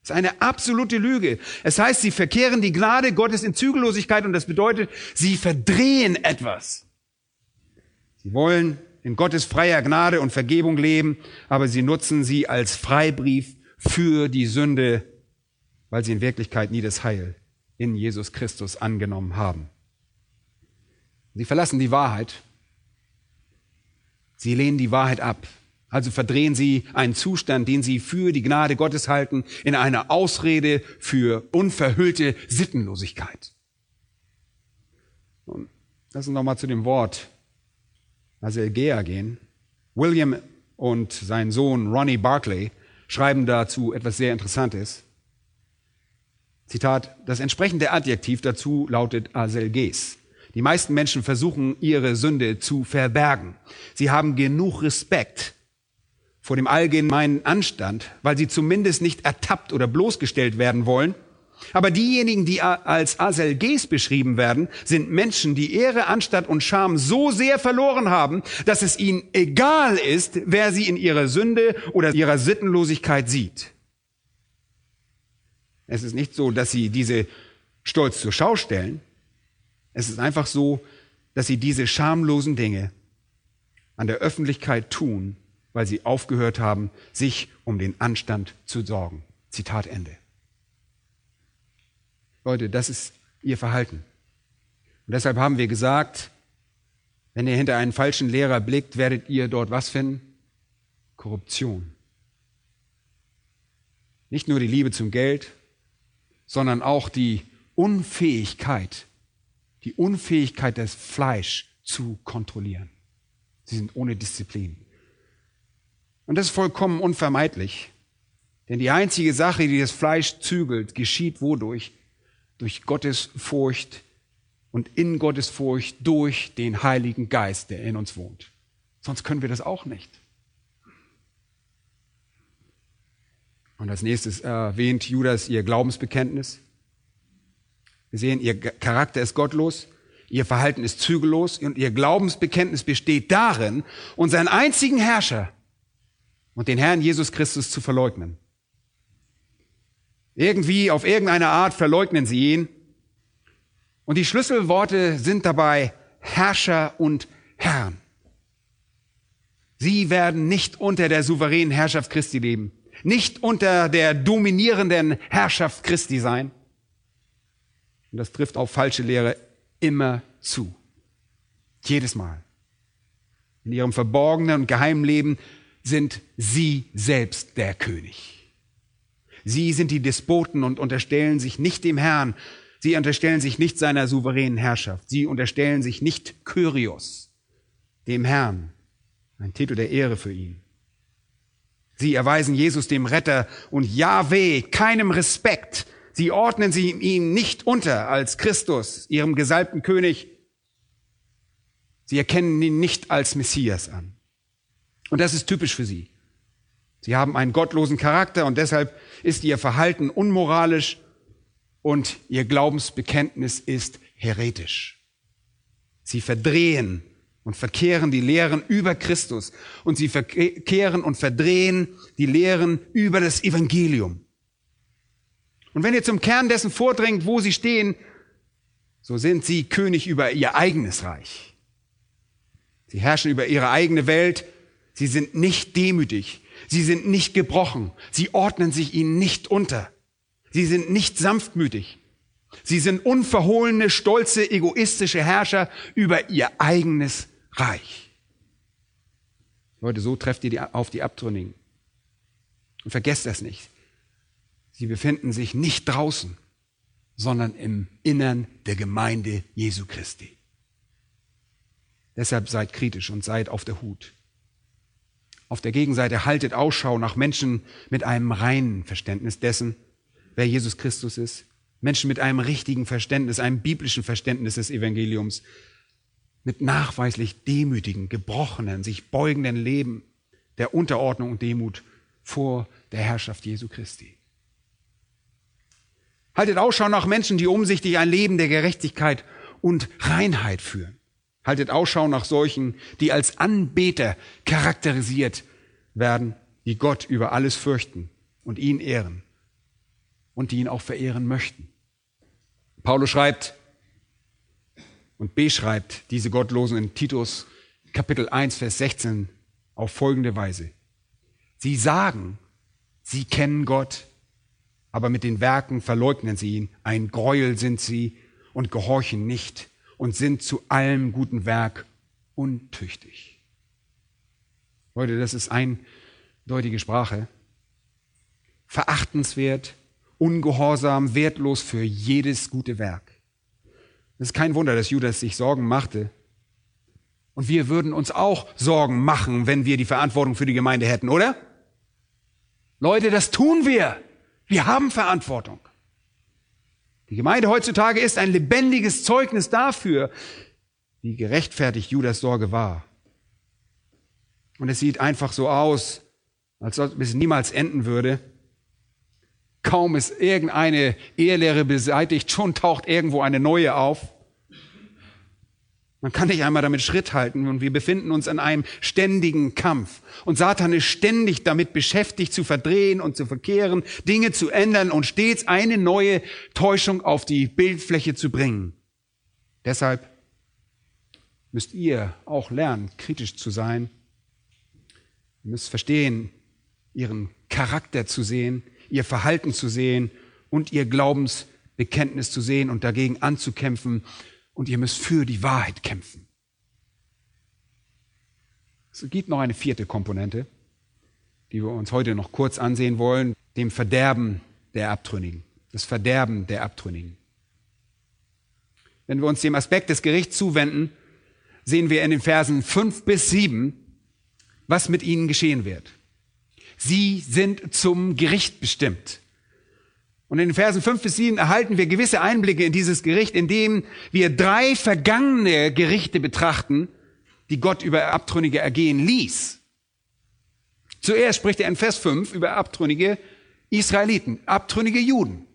Das ist eine absolute Lüge. Es heißt, sie verkehren die Gnade Gottes in Zügellosigkeit und das bedeutet, sie verdrehen etwas. Sie wollen in Gottes freier Gnade und Vergebung leben, aber sie nutzen sie als Freibrief für die Sünde, weil sie in Wirklichkeit nie das Heil in Jesus Christus angenommen haben. Sie verlassen die Wahrheit. Sie lehnen die Wahrheit ab. Also verdrehen sie einen Zustand, den sie für die Gnade Gottes halten, in eine Ausrede für unverhüllte Sittenlosigkeit. Und lass uns nochmal zu dem Wort Aselgea gehen. William und sein Sohn Ronnie Barclay schreiben dazu etwas sehr Interessantes. Zitat, das entsprechende Adjektiv dazu lautet Aselges. Die meisten Menschen versuchen, ihre Sünde zu verbergen. Sie haben genug Respekt vor dem allgemeinen Anstand, weil sie zumindest nicht ertappt oder bloßgestellt werden wollen. Aber diejenigen, die als Aselges beschrieben werden, sind Menschen, die Ehre, Anstand und Scham so sehr verloren haben, dass es ihnen egal ist, wer sie in ihrer Sünde oder ihrer Sittenlosigkeit sieht. Es ist nicht so, dass sie diese stolz zur Schau stellen, es ist einfach so, dass sie diese schamlosen Dinge an der Öffentlichkeit tun, weil sie aufgehört haben, sich um den Anstand zu sorgen. Zitat Ende. Leute, das ist ihr Verhalten. Und deshalb haben wir gesagt, wenn ihr hinter einen falschen Lehrer blickt, werdet ihr dort was finden? Korruption. Nicht nur die Liebe zum Geld, sondern auch die Unfähigkeit, die Unfähigkeit, das Fleisch zu kontrollieren. Sie sind ohne Disziplin. Und das ist vollkommen unvermeidlich. Denn die einzige Sache, die das Fleisch zügelt, geschieht wodurch? Durch Gottes Furcht und in Gottes Furcht durch den Heiligen Geist, der in uns wohnt. Sonst können wir das auch nicht. Und als nächstes erwähnt Judas ihr Glaubensbekenntnis. Wir sehen, ihr Charakter ist gottlos, ihr Verhalten ist zügellos und ihr Glaubensbekenntnis besteht darin, unseren einzigen Herrscher und den Herrn Jesus Christus zu verleugnen. Irgendwie, auf irgendeine Art verleugnen sie ihn. Und die Schlüsselworte sind dabei Herrscher und Herrn. Sie werden nicht unter der souveränen Herrschaft Christi leben, nicht unter der dominierenden Herrschaft Christi sein, Und das trifft auf falsche Lehre immer zu. Jedes Mal. In ihrem verborgenen und geheimen Leben sind sie selbst der König. Sie sind die Despoten und unterstellen sich nicht dem Herrn. Sie unterstellen sich nicht seiner souveränen Herrschaft. Sie unterstellen sich nicht Kyrios, dem Herrn. Ein Titel der Ehre für ihn. Sie erweisen Jesus dem Retter und Yahweh keinem Respekt. Sie ordnen sie ihm nicht unter als Christus, ihrem gesalbten König. Sie erkennen ihn nicht als Messias an. Und das ist typisch für sie. Sie haben einen gottlosen Charakter und deshalb ist ihr Verhalten unmoralisch und ihr Glaubensbekenntnis ist heretisch. Sie verdrehen und verkehren die Lehren über Christus und sie verkehren und verdrehen die Lehren über das Evangelium. Und wenn ihr zum Kern dessen vordringt, wo sie stehen, so sind sie König über ihr eigenes Reich. Sie herrschen über ihre eigene Welt. Sie sind nicht demütig. Sie sind nicht gebrochen. Sie ordnen sich ihnen nicht unter. Sie sind nicht sanftmütig. Sie sind unverhohlene, stolze, egoistische Herrscher über ihr eigenes Reich. Leute, so trefft ihr die, auf die Abtrünnigen. Und vergesst das nicht. Sie befinden sich nicht draußen, sondern im Innern der Gemeinde Jesu Christi. Deshalb seid kritisch und seid auf der Hut. Auf der Gegenseite haltet Ausschau nach Menschen mit einem reinen Verständnis dessen, wer Jesus Christus ist. Menschen mit einem richtigen Verständnis, einem biblischen Verständnis des Evangeliums. Mit nachweislich demütigen, gebrochenen, sich beugenden Leben der Unterordnung und Demut vor der Herrschaft Jesu Christi. Haltet Ausschau nach Menschen, die umsichtig ein Leben der Gerechtigkeit und Reinheit führen. Haltet Ausschau nach solchen, die als Anbeter charakterisiert werden, die Gott über alles fürchten und ihn ehren und die ihn auch verehren möchten. Paulus schreibt und beschreibt diese Gottlosen in Titus Kapitel 1, Vers 16 auf folgende Weise. Sie sagen, sie kennen Gott, aber mit den Werken verleugnen sie ihn. Ein Gräuel sind sie und gehorchen nicht und sind zu allem guten Werk untüchtig. Leute, das ist eindeutige Sprache. Verachtenswert, ungehorsam, wertlos für jedes gute Werk. Es ist kein Wunder, dass Judas sich Sorgen machte. Und wir würden uns auch Sorgen machen, wenn wir die Verantwortung für die Gemeinde hätten, oder? Leute, das tun wir. Wir haben Verantwortung. Die Gemeinde heutzutage ist ein lebendiges Zeugnis dafür, wie gerechtfertigt Judas Sorge war. Und es sieht einfach so aus, als ob es niemals enden würde. Kaum ist irgendeine Ehelehre beseitigt, schon taucht irgendwo eine neue auf. Man kann nicht einmal damit Schritt halten und wir befinden uns in einem ständigen Kampf. Und Satan ist ständig damit beschäftigt, zu verdrehen und zu verkehren, Dinge zu ändern und stets eine neue Täuschung auf die Bildfläche zu bringen. Deshalb müsst ihr auch lernen, kritisch zu sein. Ihr müsst verstehen, ihren Charakter zu sehen, ihr Verhalten zu sehen und ihr Glaubensbekenntnis zu sehen und dagegen anzukämpfen und ihr müsst für die Wahrheit kämpfen. Es gibt noch eine vierte Komponente, die wir uns heute noch kurz ansehen wollen, dem Verderben der Abtrünnigen. Das Verderben der Abtrünnigen. Wenn wir uns dem Aspekt des Gerichts zuwenden, sehen wir in den Versen fünf bis sieben, was mit ihnen geschehen wird. Sie sind zum Gericht bestimmt. Und in den Versen 5 bis 7 erhalten wir gewisse Einblicke in dieses Gericht, indem wir drei vergangene Gerichte betrachten, die Gott über Abtrünnige ergehen ließ. Zuerst spricht er in Vers 5 über abtrünnige Israeliten, abtrünnige Juden.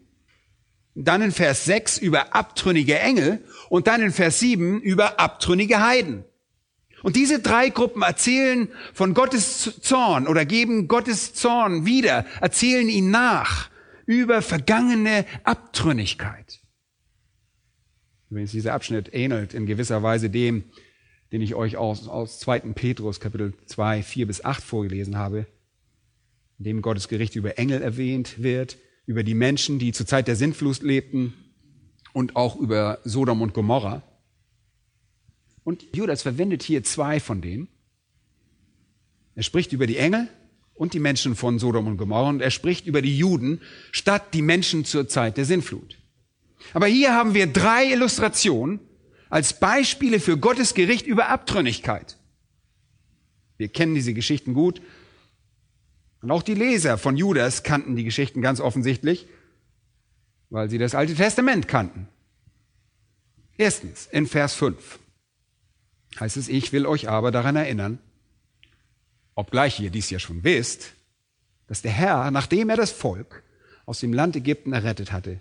Dann in Vers 6 über abtrünnige Engel und dann in Vers 7 über abtrünnige Heiden. Und diese drei Gruppen erzählen von Gottes Zorn oder geben Gottes Zorn wieder, erzählen ihn nach über vergangene Abtrünnigkeit. Übrigens, dieser Abschnitt ähnelt in gewisser Weise dem, den ich euch aus, aus 2. Petrus Kapitel 2, 4 bis 8 vorgelesen habe, in dem Gottes Gericht über Engel erwähnt wird, über die Menschen, die zur Zeit der Sintflut lebten und auch über Sodom und Gomorra. Und Judas verwendet hier zwei von denen. Er spricht über die Engel und die Menschen von Sodom und Gomorra und er spricht über die Juden statt die Menschen zur Zeit der Sinnflut. Aber hier haben wir drei Illustrationen als Beispiele für Gottes Gericht über Abtrünnigkeit. Wir kennen diese Geschichten gut. Und auch die Leser von Judas kannten die Geschichten ganz offensichtlich, weil sie das Alte Testament kannten. Erstens, in Vers 5 heißt es, ich will euch aber daran erinnern, obgleich ihr dies ja schon wisst, dass der Herr, nachdem er das Volk aus dem Land Ägypten errettet hatte,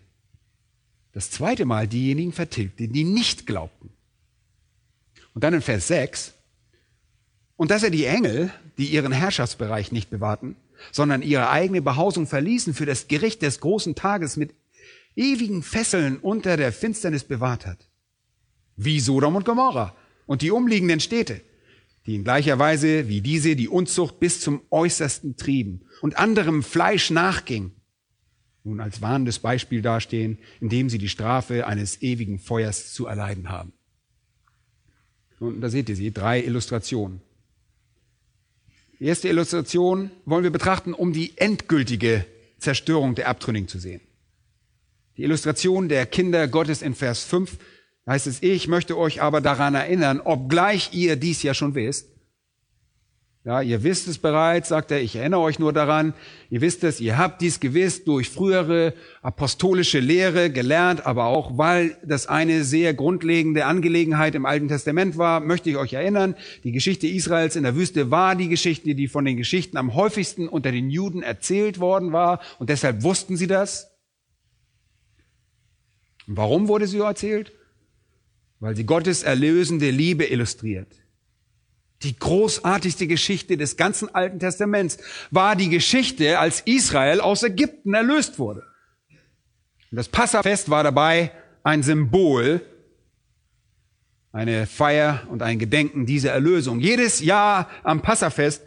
das zweite Mal diejenigen vertilgte, die nicht glaubten. Und dann in Vers 6, und dass er die Engel, die ihren Herrschaftsbereich nicht bewahrten, sondern ihre eigene Behausung verließen, für das Gericht des großen Tages mit ewigen Fesseln unter der Finsternis bewahrt hat. Wie Sodom und Gomorra und die umliegenden Städte, die in gleicher Weise wie diese die Unzucht bis zum Äußersten trieben und anderem Fleisch nachging, nun als warnendes Beispiel dastehen, indem sie die Strafe eines ewigen Feuers zu erleiden haben. Und da seht ihr sie, drei Illustrationen. Die erste Illustration wollen wir betrachten, um die endgültige Zerstörung der Abtrünnigen zu sehen. Die Illustration der Kinder Gottes in Vers 5 heißt es, ich möchte euch aber daran erinnern, obgleich ihr dies ja schon wisst. Ja, ihr wisst es bereits, sagt er, ich erinnere euch nur daran, ihr wisst es, ihr habt dies gewiss durch frühere apostolische Lehre gelernt, aber auch weil das eine sehr grundlegende Angelegenheit im Alten Testament war, möchte ich euch erinnern, die Geschichte Israels in der Wüste war die Geschichte, die von den Geschichten am häufigsten unter den Juden erzählt worden war und deshalb wussten sie das. Warum wurde sie erzählt? Weil sie Gottes erlösende Liebe illustriert. Die großartigste Geschichte des ganzen Alten Testaments war die Geschichte, als Israel aus Ägypten erlöst wurde. Und das Passafest war dabei ein Symbol, eine Feier und ein Gedenken dieser Erlösung. Jedes Jahr am Passafest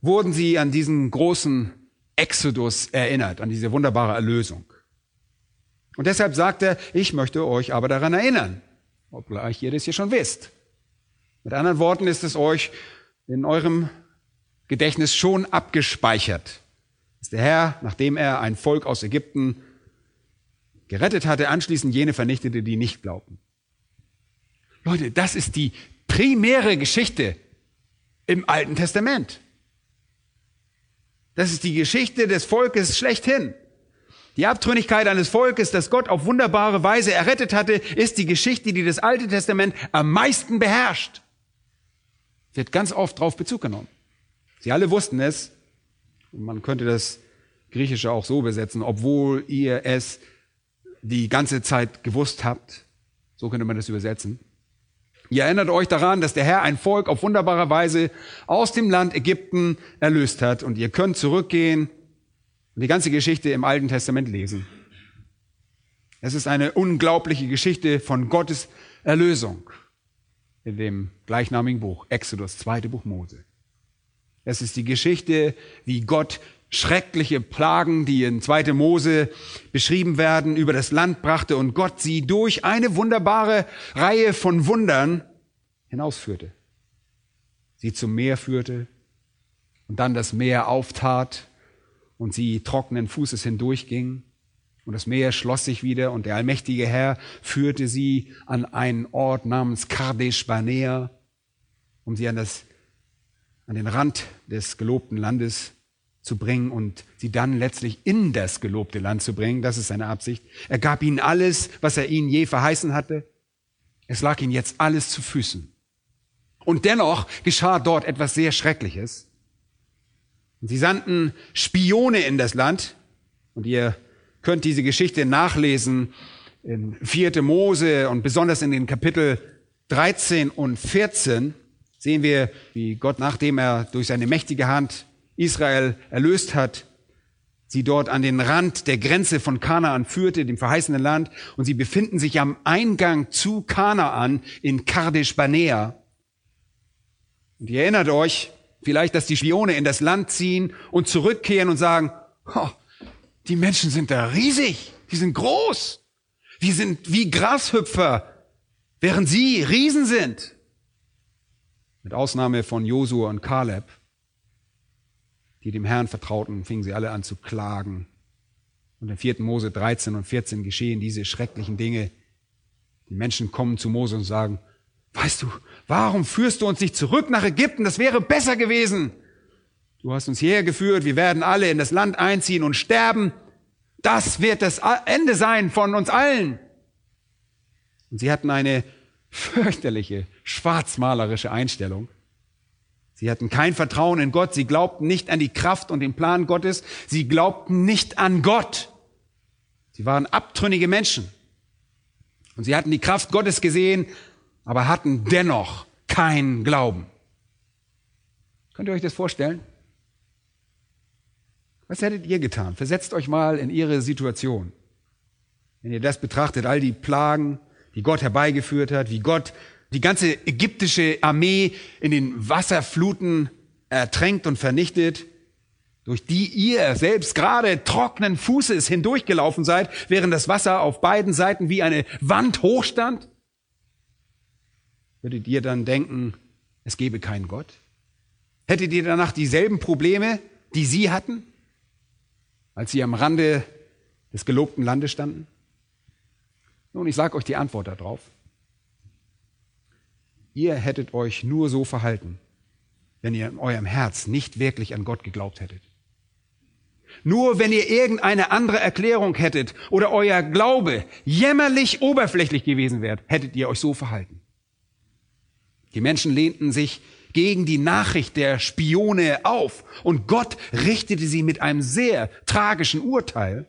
wurden sie an diesen großen Exodus erinnert, an diese wunderbare Erlösung. Und deshalb sagt er, ich möchte euch aber daran erinnern obgleich ihr das hier schon wisst. Mit anderen Worten ist es euch in eurem Gedächtnis schon abgespeichert, dass der Herr, nachdem er ein Volk aus Ägypten gerettet hatte, anschließend jene vernichtete, die nicht glaubten. Leute, das ist die primäre Geschichte im Alten Testament. Das ist die Geschichte des Volkes schlechthin. Die Abtrünnigkeit eines Volkes, das Gott auf wunderbare Weise errettet hatte, ist die Geschichte, die das Alte Testament am meisten beherrscht. Wird ganz oft darauf Bezug genommen. Sie alle wussten es. Man könnte das Griechische auch so besetzen, obwohl ihr es die ganze Zeit gewusst habt. So könnte man das übersetzen. Ihr erinnert euch daran, dass der Herr ein Volk auf wunderbare Weise aus dem Land Ägypten erlöst hat. Und ihr könnt zurückgehen und die ganze Geschichte im Alten Testament lesen. Es ist eine unglaubliche Geschichte von Gottes Erlösung in dem gleichnamigen Buch, Exodus, zweite Buch Mose. Es ist die Geschichte, wie Gott schreckliche Plagen, die in zweite Mose beschrieben werden, über das Land brachte und Gott sie durch eine wunderbare Reihe von Wundern hinausführte. Sie zum Meer führte und dann das Meer auftat und sie trockenen Fußes hindurchgingen. Und das Meer schloss sich wieder und der allmächtige Herr führte sie an einen Ort namens Kadesh Barnea, um sie an, das, an den Rand des gelobten Landes zu bringen und sie dann letztlich in das gelobte Land zu bringen. Das ist seine Absicht. Er gab ihnen alles, was er ihnen je verheißen hatte. Es lag ihnen jetzt alles zu Füßen. Und dennoch geschah dort etwas sehr Schreckliches. Und sie sandten Spione in das Land. Und ihr könnt diese Geschichte nachlesen in vierte Mose und besonders in den Kapitel 13 und 14 sehen wir, wie Gott, nachdem er durch seine mächtige Hand Israel erlöst hat, sie dort an den Rand der Grenze von Kanaan führte, dem verheißenen Land, und sie befinden sich am Eingang zu Kanaan in Kadesh Barnea. Und ihr erinnert euch, Vielleicht, dass die Spione in das Land ziehen und zurückkehren und sagen, oh, die Menschen sind da riesig, die sind groß. Wir sind wie Grashüpfer, während sie Riesen sind. Mit Ausnahme von Josua und Kaleb, die dem Herrn vertrauten, fingen sie alle an zu klagen. Und in 4. Mose 13 und 14 geschehen diese schrecklichen Dinge. Die Menschen kommen zu Mose und sagen, weißt du, warum führst du uns nicht zurück nach Ägypten? Das wäre besser gewesen. Du hast uns hierher geführt, wir werden alle in das Land einziehen und sterben. Das wird das Ende sein von uns allen. Und sie hatten eine fürchterliche, schwarzmalerische Einstellung. Sie hatten kein Vertrauen in Gott. Sie glaubten nicht an die Kraft und den Plan Gottes. Sie glaubten nicht an Gott. Sie waren abtrünnige Menschen. Und sie hatten die Kraft Gottes gesehen, aber hatten dennoch keinen Glauben. Könnt ihr euch das vorstellen? Was hättet ihr getan? Versetzt euch mal in ihre Situation. Wenn ihr das betrachtet, all die Plagen, die Gott herbeigeführt hat, wie Gott die ganze ägyptische Armee in den Wasserfluten ertränkt und vernichtet, durch die ihr selbst gerade trockenen Fußes hindurchgelaufen seid, während das Wasser auf beiden Seiten wie eine Wand hochstand? Würdet ihr dann denken, es gebe keinen Gott? Hättet ihr danach dieselben Probleme, die sie hatten, als sie am Rande des gelobten Landes standen? Nun, ich sage euch die Antwort darauf. Ihr hättet euch nur so verhalten, wenn ihr in eurem Herz nicht wirklich an Gott geglaubt hättet. Nur wenn ihr irgendeine andere Erklärung hättet oder euer Glaube jämmerlich oberflächlich gewesen wäre, hättet ihr euch so verhalten. Die Menschen lehnten sich gegen die Nachricht der Spione auf und Gott richtete sie mit einem sehr tragischen Urteil.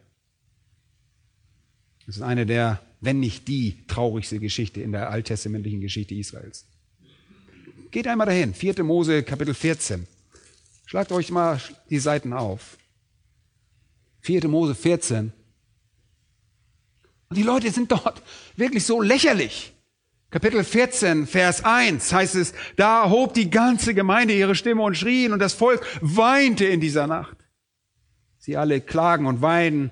Das ist eine der wenn nicht die traurigste Geschichte in der alttestamentlichen Geschichte Israels. Geht einmal dahin, 4. Mose Kapitel 14. Schlagt euch mal die Seiten auf. 4. Mose 14. Und die Leute sind dort wirklich so lächerlich. Kapitel 14, Vers 1 heißt es, da hob die ganze Gemeinde ihre Stimme und schrien und das Volk weinte in dieser Nacht. Sie alle klagen und weinen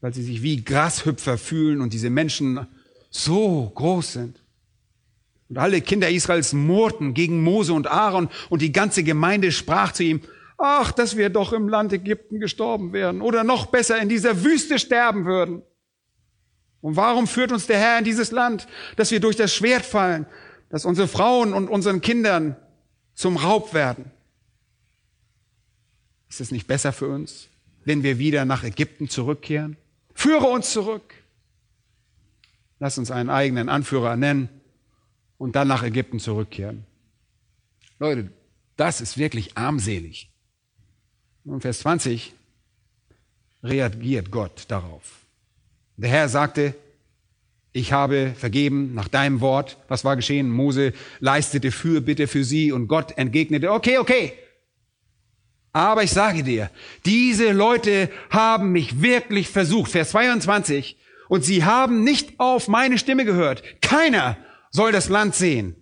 weil sie sich wie Grashüpfer fühlen und diese Menschen so groß sind. Und alle Kinder Israels murrten gegen Mose und Aaron und die ganze Gemeinde sprach zu ihm, ach, dass wir doch im Land Ägypten gestorben wären oder noch besser in dieser Wüste sterben würden. Und warum führt uns der Herr in dieses Land, dass wir durch das Schwert fallen, dass unsere Frauen und unseren Kindern zum Raub werden? Ist es nicht besser für uns, wenn wir wieder nach Ägypten zurückkehren? Führe uns zurück. Lass uns einen eigenen Anführer nennen und dann nach Ägypten zurückkehren. Leute, das ist wirklich armselig. Und Vers 20 reagiert Gott darauf. Der Herr sagte, ich habe vergeben nach deinem Wort. Was war geschehen? Mose leistete Fürbitte für sie und Gott entgegnete, okay, okay, aber ich sage dir, diese Leute haben mich wirklich versucht. Vers 22. Und sie haben nicht auf meine Stimme gehört. Keiner soll das Land sehen,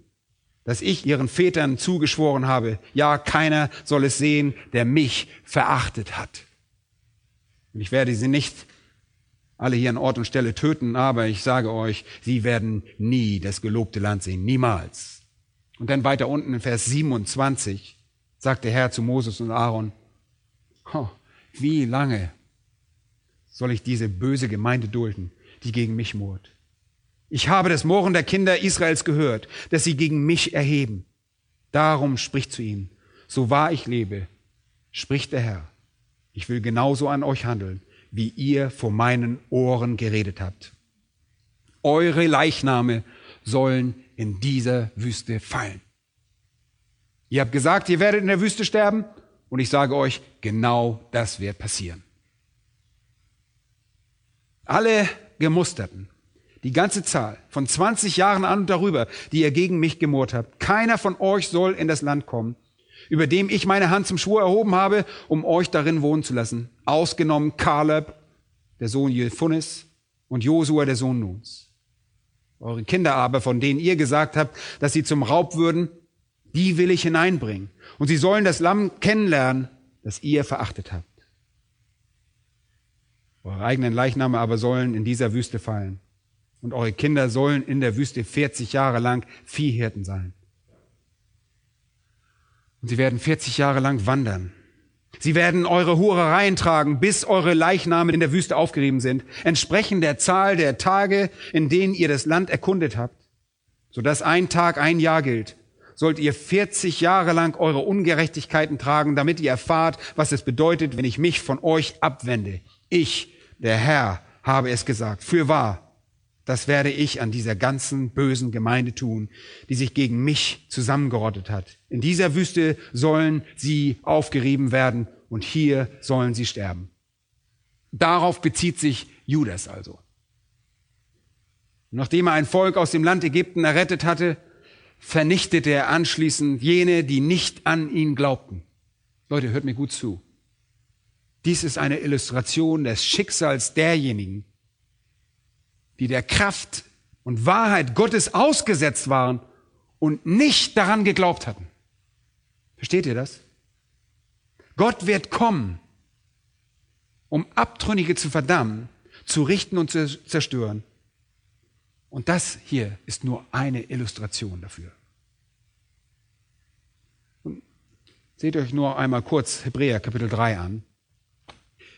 das ich ihren Vätern zugeschworen habe. Ja, keiner soll es sehen, der mich verachtet hat. Und ich werde sie nicht alle hier an Ort und Stelle töten, aber ich sage euch, sie werden nie das gelobte Land sehen. Niemals. Und dann weiter unten in Vers 27 sagt der Herr zu Moses und Aaron, oh, wie lange soll ich diese böse Gemeinde dulden, die gegen mich murrt? Ich habe das Murren der Kinder Israels gehört, dass sie gegen mich erheben. Darum spricht zu ihnen, so wahr ich lebe, spricht der Herr, ich will genauso an euch handeln, wie ihr vor meinen Ohren geredet habt. Eure Leichname sollen in dieser Wüste fallen. Ihr habt gesagt, ihr werdet in der Wüste sterben. Und ich sage euch, genau das wird passieren. Alle Gemusterten, die ganze Zahl von 20 Jahren an und darüber, die ihr gegen mich gemurrt habt, keiner von euch soll in das Land kommen, über dem ich meine Hand zum Schwur erhoben habe, um euch darin wohnen zu lassen. Ausgenommen Kaleb, der Sohn Jephunis, und Josua, der Sohn Nuns. Eure Kinder aber, von denen ihr gesagt habt, dass sie zum Raub würden, die will ich hineinbringen. Und sie sollen das Lamm kennenlernen, das ihr verachtet habt. Eure eigenen Leichname aber sollen in dieser Wüste fallen. Und eure Kinder sollen in der Wüste 40 Jahre lang Viehhirten sein. Und sie werden 40 Jahre lang wandern. Sie werden eure Hurereien tragen, bis eure Leichname in der Wüste aufgerieben sind, entsprechend der Zahl der Tage, in denen ihr das Land erkundet habt, sodass ein Tag ein Jahr gilt sollt ihr 40 Jahre lang eure Ungerechtigkeiten tragen, damit ihr erfahrt, was es bedeutet, wenn ich mich von euch abwende. Ich, der Herr, habe es gesagt. Für wahr. Das werde ich an dieser ganzen bösen Gemeinde tun, die sich gegen mich zusammengerottet hat. In dieser Wüste sollen sie aufgerieben werden und hier sollen sie sterben. Darauf bezieht sich Judas also. Nachdem er ein Volk aus dem Land Ägypten errettet hatte, vernichtete er anschließend jene, die nicht an ihn glaubten. Leute, hört mir gut zu. Dies ist eine Illustration des Schicksals derjenigen, die der Kraft und Wahrheit Gottes ausgesetzt waren und nicht daran geglaubt hatten. Versteht ihr das? Gott wird kommen, um Abtrünnige zu verdammen, zu richten und zu zerstören. Und das hier ist nur eine Illustration dafür. Und seht euch nur einmal kurz Hebräer Kapitel 3 an.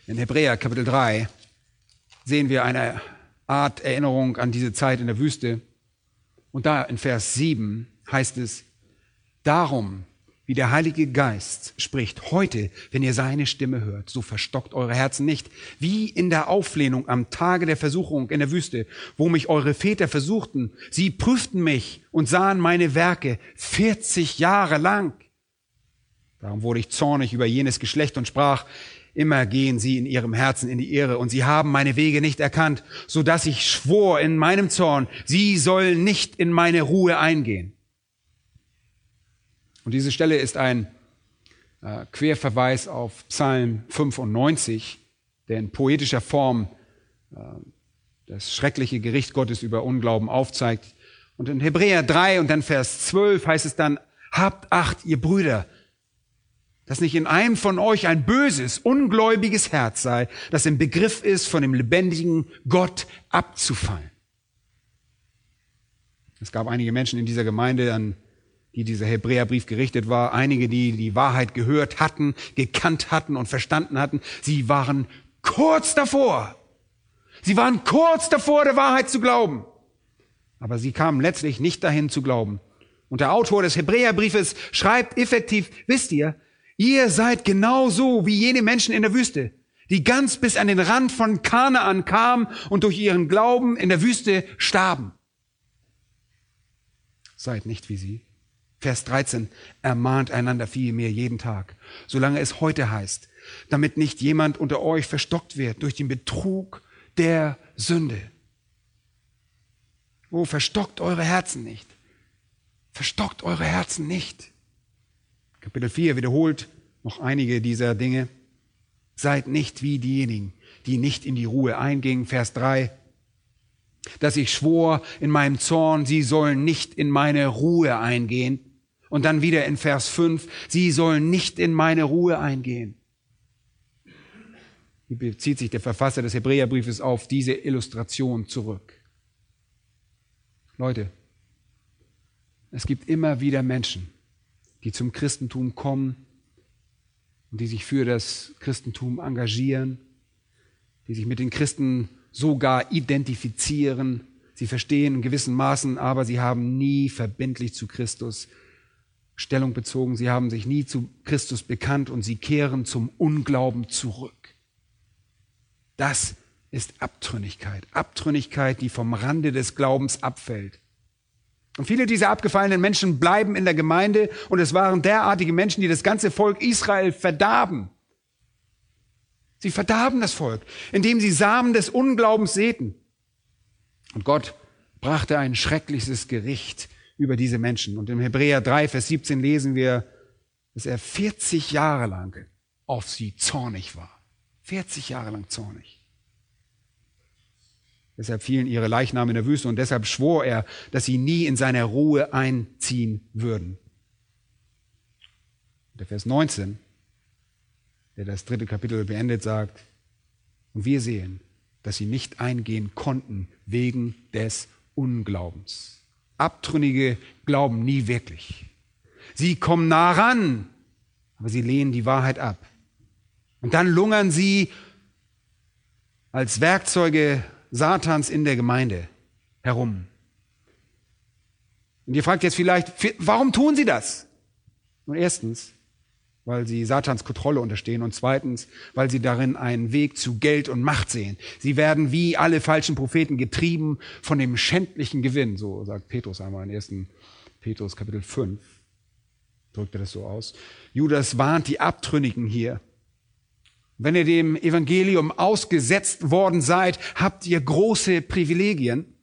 In Hebräer Kapitel 3 sehen wir eine Art Erinnerung an diese Zeit in der Wüste. Und da in Vers 7 heißt es, darum wie der Heilige Geist spricht, heute, wenn ihr seine Stimme hört, so verstockt eure Herzen nicht, wie in der Auflehnung am Tage der Versuchung in der Wüste, wo mich eure Väter versuchten. Sie prüften mich und sahen meine Werke 40 Jahre lang. Darum wurde ich zornig über jenes Geschlecht und sprach, immer gehen sie in ihrem Herzen in die Irre und sie haben meine Wege nicht erkannt, so dass ich schwor in meinem Zorn, sie sollen nicht in meine Ruhe eingehen. Und diese Stelle ist ein äh, Querverweis auf Psalm 95, der in poetischer Form äh, das schreckliche Gericht Gottes über Unglauben aufzeigt. Und in Hebräer 3 und dann Vers 12 heißt es dann, habt Acht, ihr Brüder, dass nicht in einem von euch ein böses, ungläubiges Herz sei, das im Begriff ist, von dem lebendigen Gott abzufallen. Es gab einige Menschen in dieser Gemeinde, an die dieser Hebräerbrief gerichtet war, einige, die die Wahrheit gehört hatten, gekannt hatten und verstanden hatten, sie waren kurz davor. Sie waren kurz davor, der Wahrheit zu glauben. Aber sie kamen letztlich nicht dahin zu glauben. Und der Autor des Hebräerbriefes schreibt effektiv, wisst ihr, ihr seid genauso wie jene Menschen in der Wüste, die ganz bis an den Rand von Kanaan kamen und durch ihren Glauben in der Wüste starben. Seid nicht wie sie. Vers 13, ermahnt einander vielmehr jeden Tag, solange es heute heißt, damit nicht jemand unter euch verstockt wird durch den Betrug der Sünde. Oh, verstockt eure Herzen nicht. Verstockt eure Herzen nicht. Kapitel 4 wiederholt noch einige dieser Dinge. Seid nicht wie diejenigen, die nicht in die Ruhe eingingen. Vers 3 dass ich schwor in meinem Zorn, sie sollen nicht in meine Ruhe eingehen. Und dann wieder in Vers 5, sie sollen nicht in meine Ruhe eingehen. Hier bezieht sich der Verfasser des Hebräerbriefes auf diese Illustration zurück. Leute, es gibt immer wieder Menschen, die zum Christentum kommen und die sich für das Christentum engagieren, die sich mit den Christen sogar identifizieren. Sie verstehen in gewissen Maßen, aber sie haben nie verbindlich zu Christus Stellung bezogen. Sie haben sich nie zu Christus bekannt und sie kehren zum Unglauben zurück. Das ist Abtrünnigkeit. Abtrünnigkeit, die vom Rande des Glaubens abfällt. Und viele dieser abgefallenen Menschen bleiben in der Gemeinde und es waren derartige Menschen, die das ganze Volk Israel verdarben. Sie verdarben das Volk, indem sie Samen des Unglaubens säten. Und Gott brachte ein schreckliches Gericht über diese Menschen. Und im Hebräer 3, Vers 17 lesen wir, dass er 40 Jahre lang auf sie zornig war. 40 Jahre lang zornig. Deshalb fielen ihre Leichname in der Wüste und deshalb schwor er, dass sie nie in seine Ruhe einziehen würden. Der Vers 19 der das dritte Kapitel beendet, sagt, und wir sehen, dass sie nicht eingehen konnten wegen des Unglaubens. Abtrünnige glauben nie wirklich. Sie kommen nah ran, aber sie lehnen die Wahrheit ab. Und dann lungern sie als Werkzeuge Satans in der Gemeinde herum. Und ihr fragt jetzt vielleicht, warum tun sie das? Nun erstens, weil sie Satans Kontrolle unterstehen und zweitens, weil sie darin einen Weg zu Geld und Macht sehen. Sie werden wie alle falschen Propheten getrieben von dem schändlichen Gewinn, so sagt Petrus einmal in 1. Petrus Kapitel 5. Drückt er das so aus. Judas warnt die Abtrünnigen hier. Wenn ihr dem Evangelium ausgesetzt worden seid, habt ihr große Privilegien.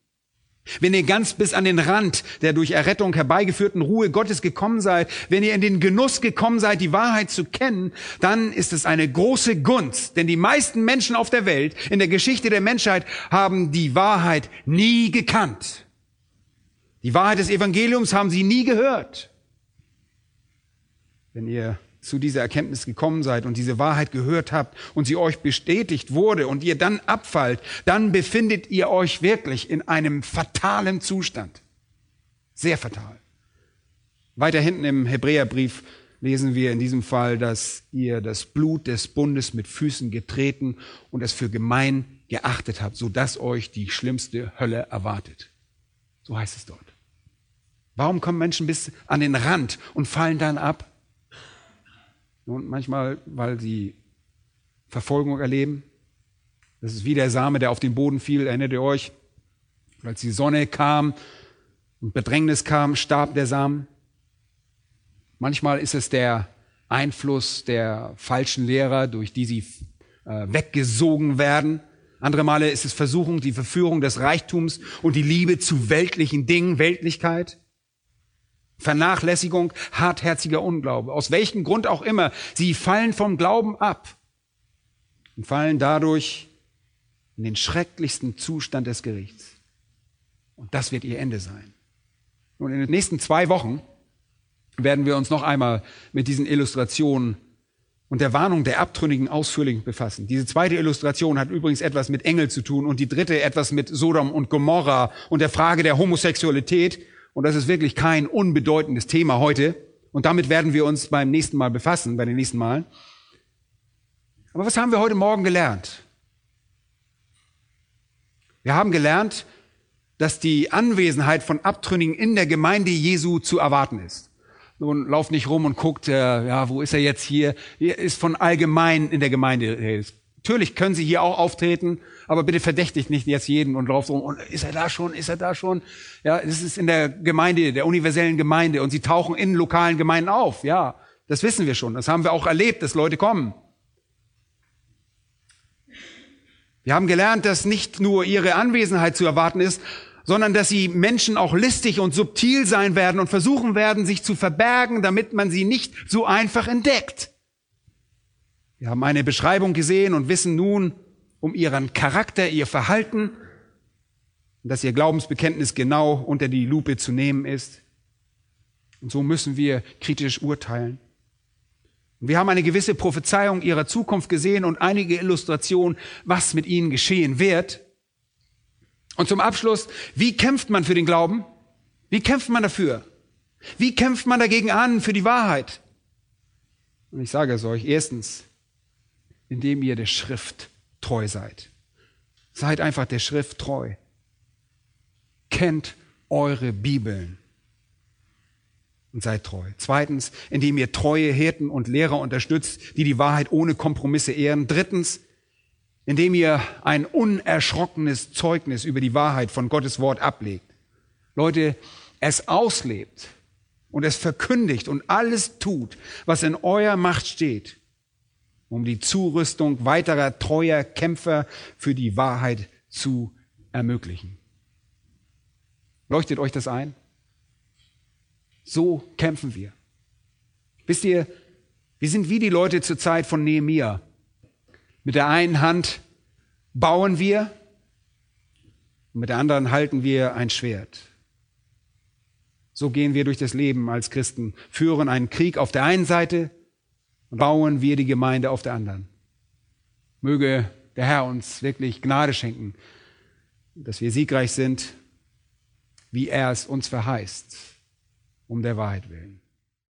Wenn ihr ganz bis an den Rand der durch Errettung herbeigeführten Ruhe Gottes gekommen seid, wenn ihr in den Genuss gekommen seid, die Wahrheit zu kennen, dann ist es eine große Gunst. Denn die meisten Menschen auf der Welt, in der Geschichte der Menschheit, haben die Wahrheit nie gekannt. Die Wahrheit des Evangeliums haben sie nie gehört. Wenn ihr zu dieser Erkenntnis gekommen seid und diese Wahrheit gehört habt und sie euch bestätigt wurde und ihr dann abfallt, dann befindet ihr euch wirklich in einem fatalen Zustand. Sehr fatal. Weiter hinten im Hebräerbrief lesen wir in diesem Fall, dass ihr das Blut des Bundes mit Füßen getreten und es für gemein geachtet habt, sodass euch die schlimmste Hölle erwartet. So heißt es dort. Warum kommen Menschen bis an den Rand und fallen dann ab? Nun, manchmal, weil sie Verfolgung erleben. Das ist wie der Same, der auf den Boden fiel, erinnert ihr euch? Als die Sonne kam und Bedrängnis kam, starb der Samen. Manchmal ist es der Einfluss der falschen Lehrer, durch die sie äh, weggesogen werden. Andere Male ist es Versuchung, die Verführung des Reichtums und die Liebe zu weltlichen Dingen, Weltlichkeit. Vernachlässigung, hartherziger Unglaube. Aus welchem Grund auch immer. Sie fallen vom Glauben ab und fallen dadurch in den schrecklichsten Zustand des Gerichts. Und das wird ihr Ende sein. Und in den nächsten zwei Wochen werden wir uns noch einmal mit diesen Illustrationen und der Warnung der Abtrünnigen ausführlich befassen. Diese zweite Illustration hat übrigens etwas mit Engel zu tun und die dritte etwas mit Sodom und Gomorra und der Frage der Homosexualität und das ist wirklich kein unbedeutendes Thema heute. Und damit werden wir uns beim nächsten Mal befassen, bei den nächsten Malen. Aber was haben wir heute Morgen gelernt? Wir haben gelernt, dass die Anwesenheit von Abtrünnigen in der Gemeinde Jesu zu erwarten ist. Nun lauft nicht rum und guckt, äh, ja, wo ist er jetzt hier? Hier ist von allgemein in der Gemeinde. Natürlich können sie hier auch auftreten, aber bitte verdächtigt nicht jetzt jeden und lauft rum und ist er da schon, ist er da schon? Ja, das ist in der Gemeinde, der universellen Gemeinde und sie tauchen in lokalen Gemeinden auf. Ja, das wissen wir schon. Das haben wir auch erlebt, dass Leute kommen. Wir haben gelernt, dass nicht nur ihre Anwesenheit zu erwarten ist, sondern dass sie Menschen auch listig und subtil sein werden und versuchen werden, sich zu verbergen, damit man sie nicht so einfach entdeckt. Wir haben eine Beschreibung gesehen und wissen nun um ihren Charakter, ihr Verhalten, dass ihr Glaubensbekenntnis genau unter die Lupe zu nehmen ist. Und so müssen wir kritisch urteilen. Und wir haben eine gewisse Prophezeiung ihrer Zukunft gesehen und einige Illustrationen, was mit ihnen geschehen wird. Und zum Abschluss, wie kämpft man für den Glauben? Wie kämpft man dafür? Wie kämpft man dagegen an für die Wahrheit? Und ich sage es euch, erstens, indem ihr der Schrift treu seid. Seid einfach der Schrift treu. Kennt eure Bibeln und seid treu. Zweitens, indem ihr treue Hirten und Lehrer unterstützt, die die Wahrheit ohne Kompromisse ehren. Drittens, indem ihr ein unerschrockenes Zeugnis über die Wahrheit von Gottes Wort ablegt. Leute, es auslebt und es verkündigt und alles tut, was in eurer Macht steht, um die Zurüstung weiterer treuer Kämpfer für die Wahrheit zu ermöglichen. Leuchtet euch das ein? So kämpfen wir. Wisst ihr, wir sind wie die Leute zur Zeit von Nehemia. Mit der einen Hand bauen wir und mit der anderen halten wir ein Schwert. So gehen wir durch das Leben als Christen, führen einen Krieg auf der einen Seite bauen wir die Gemeinde auf der anderen. Möge der Herr uns wirklich Gnade schenken, dass wir siegreich sind, wie er es uns verheißt, um der Wahrheit willen.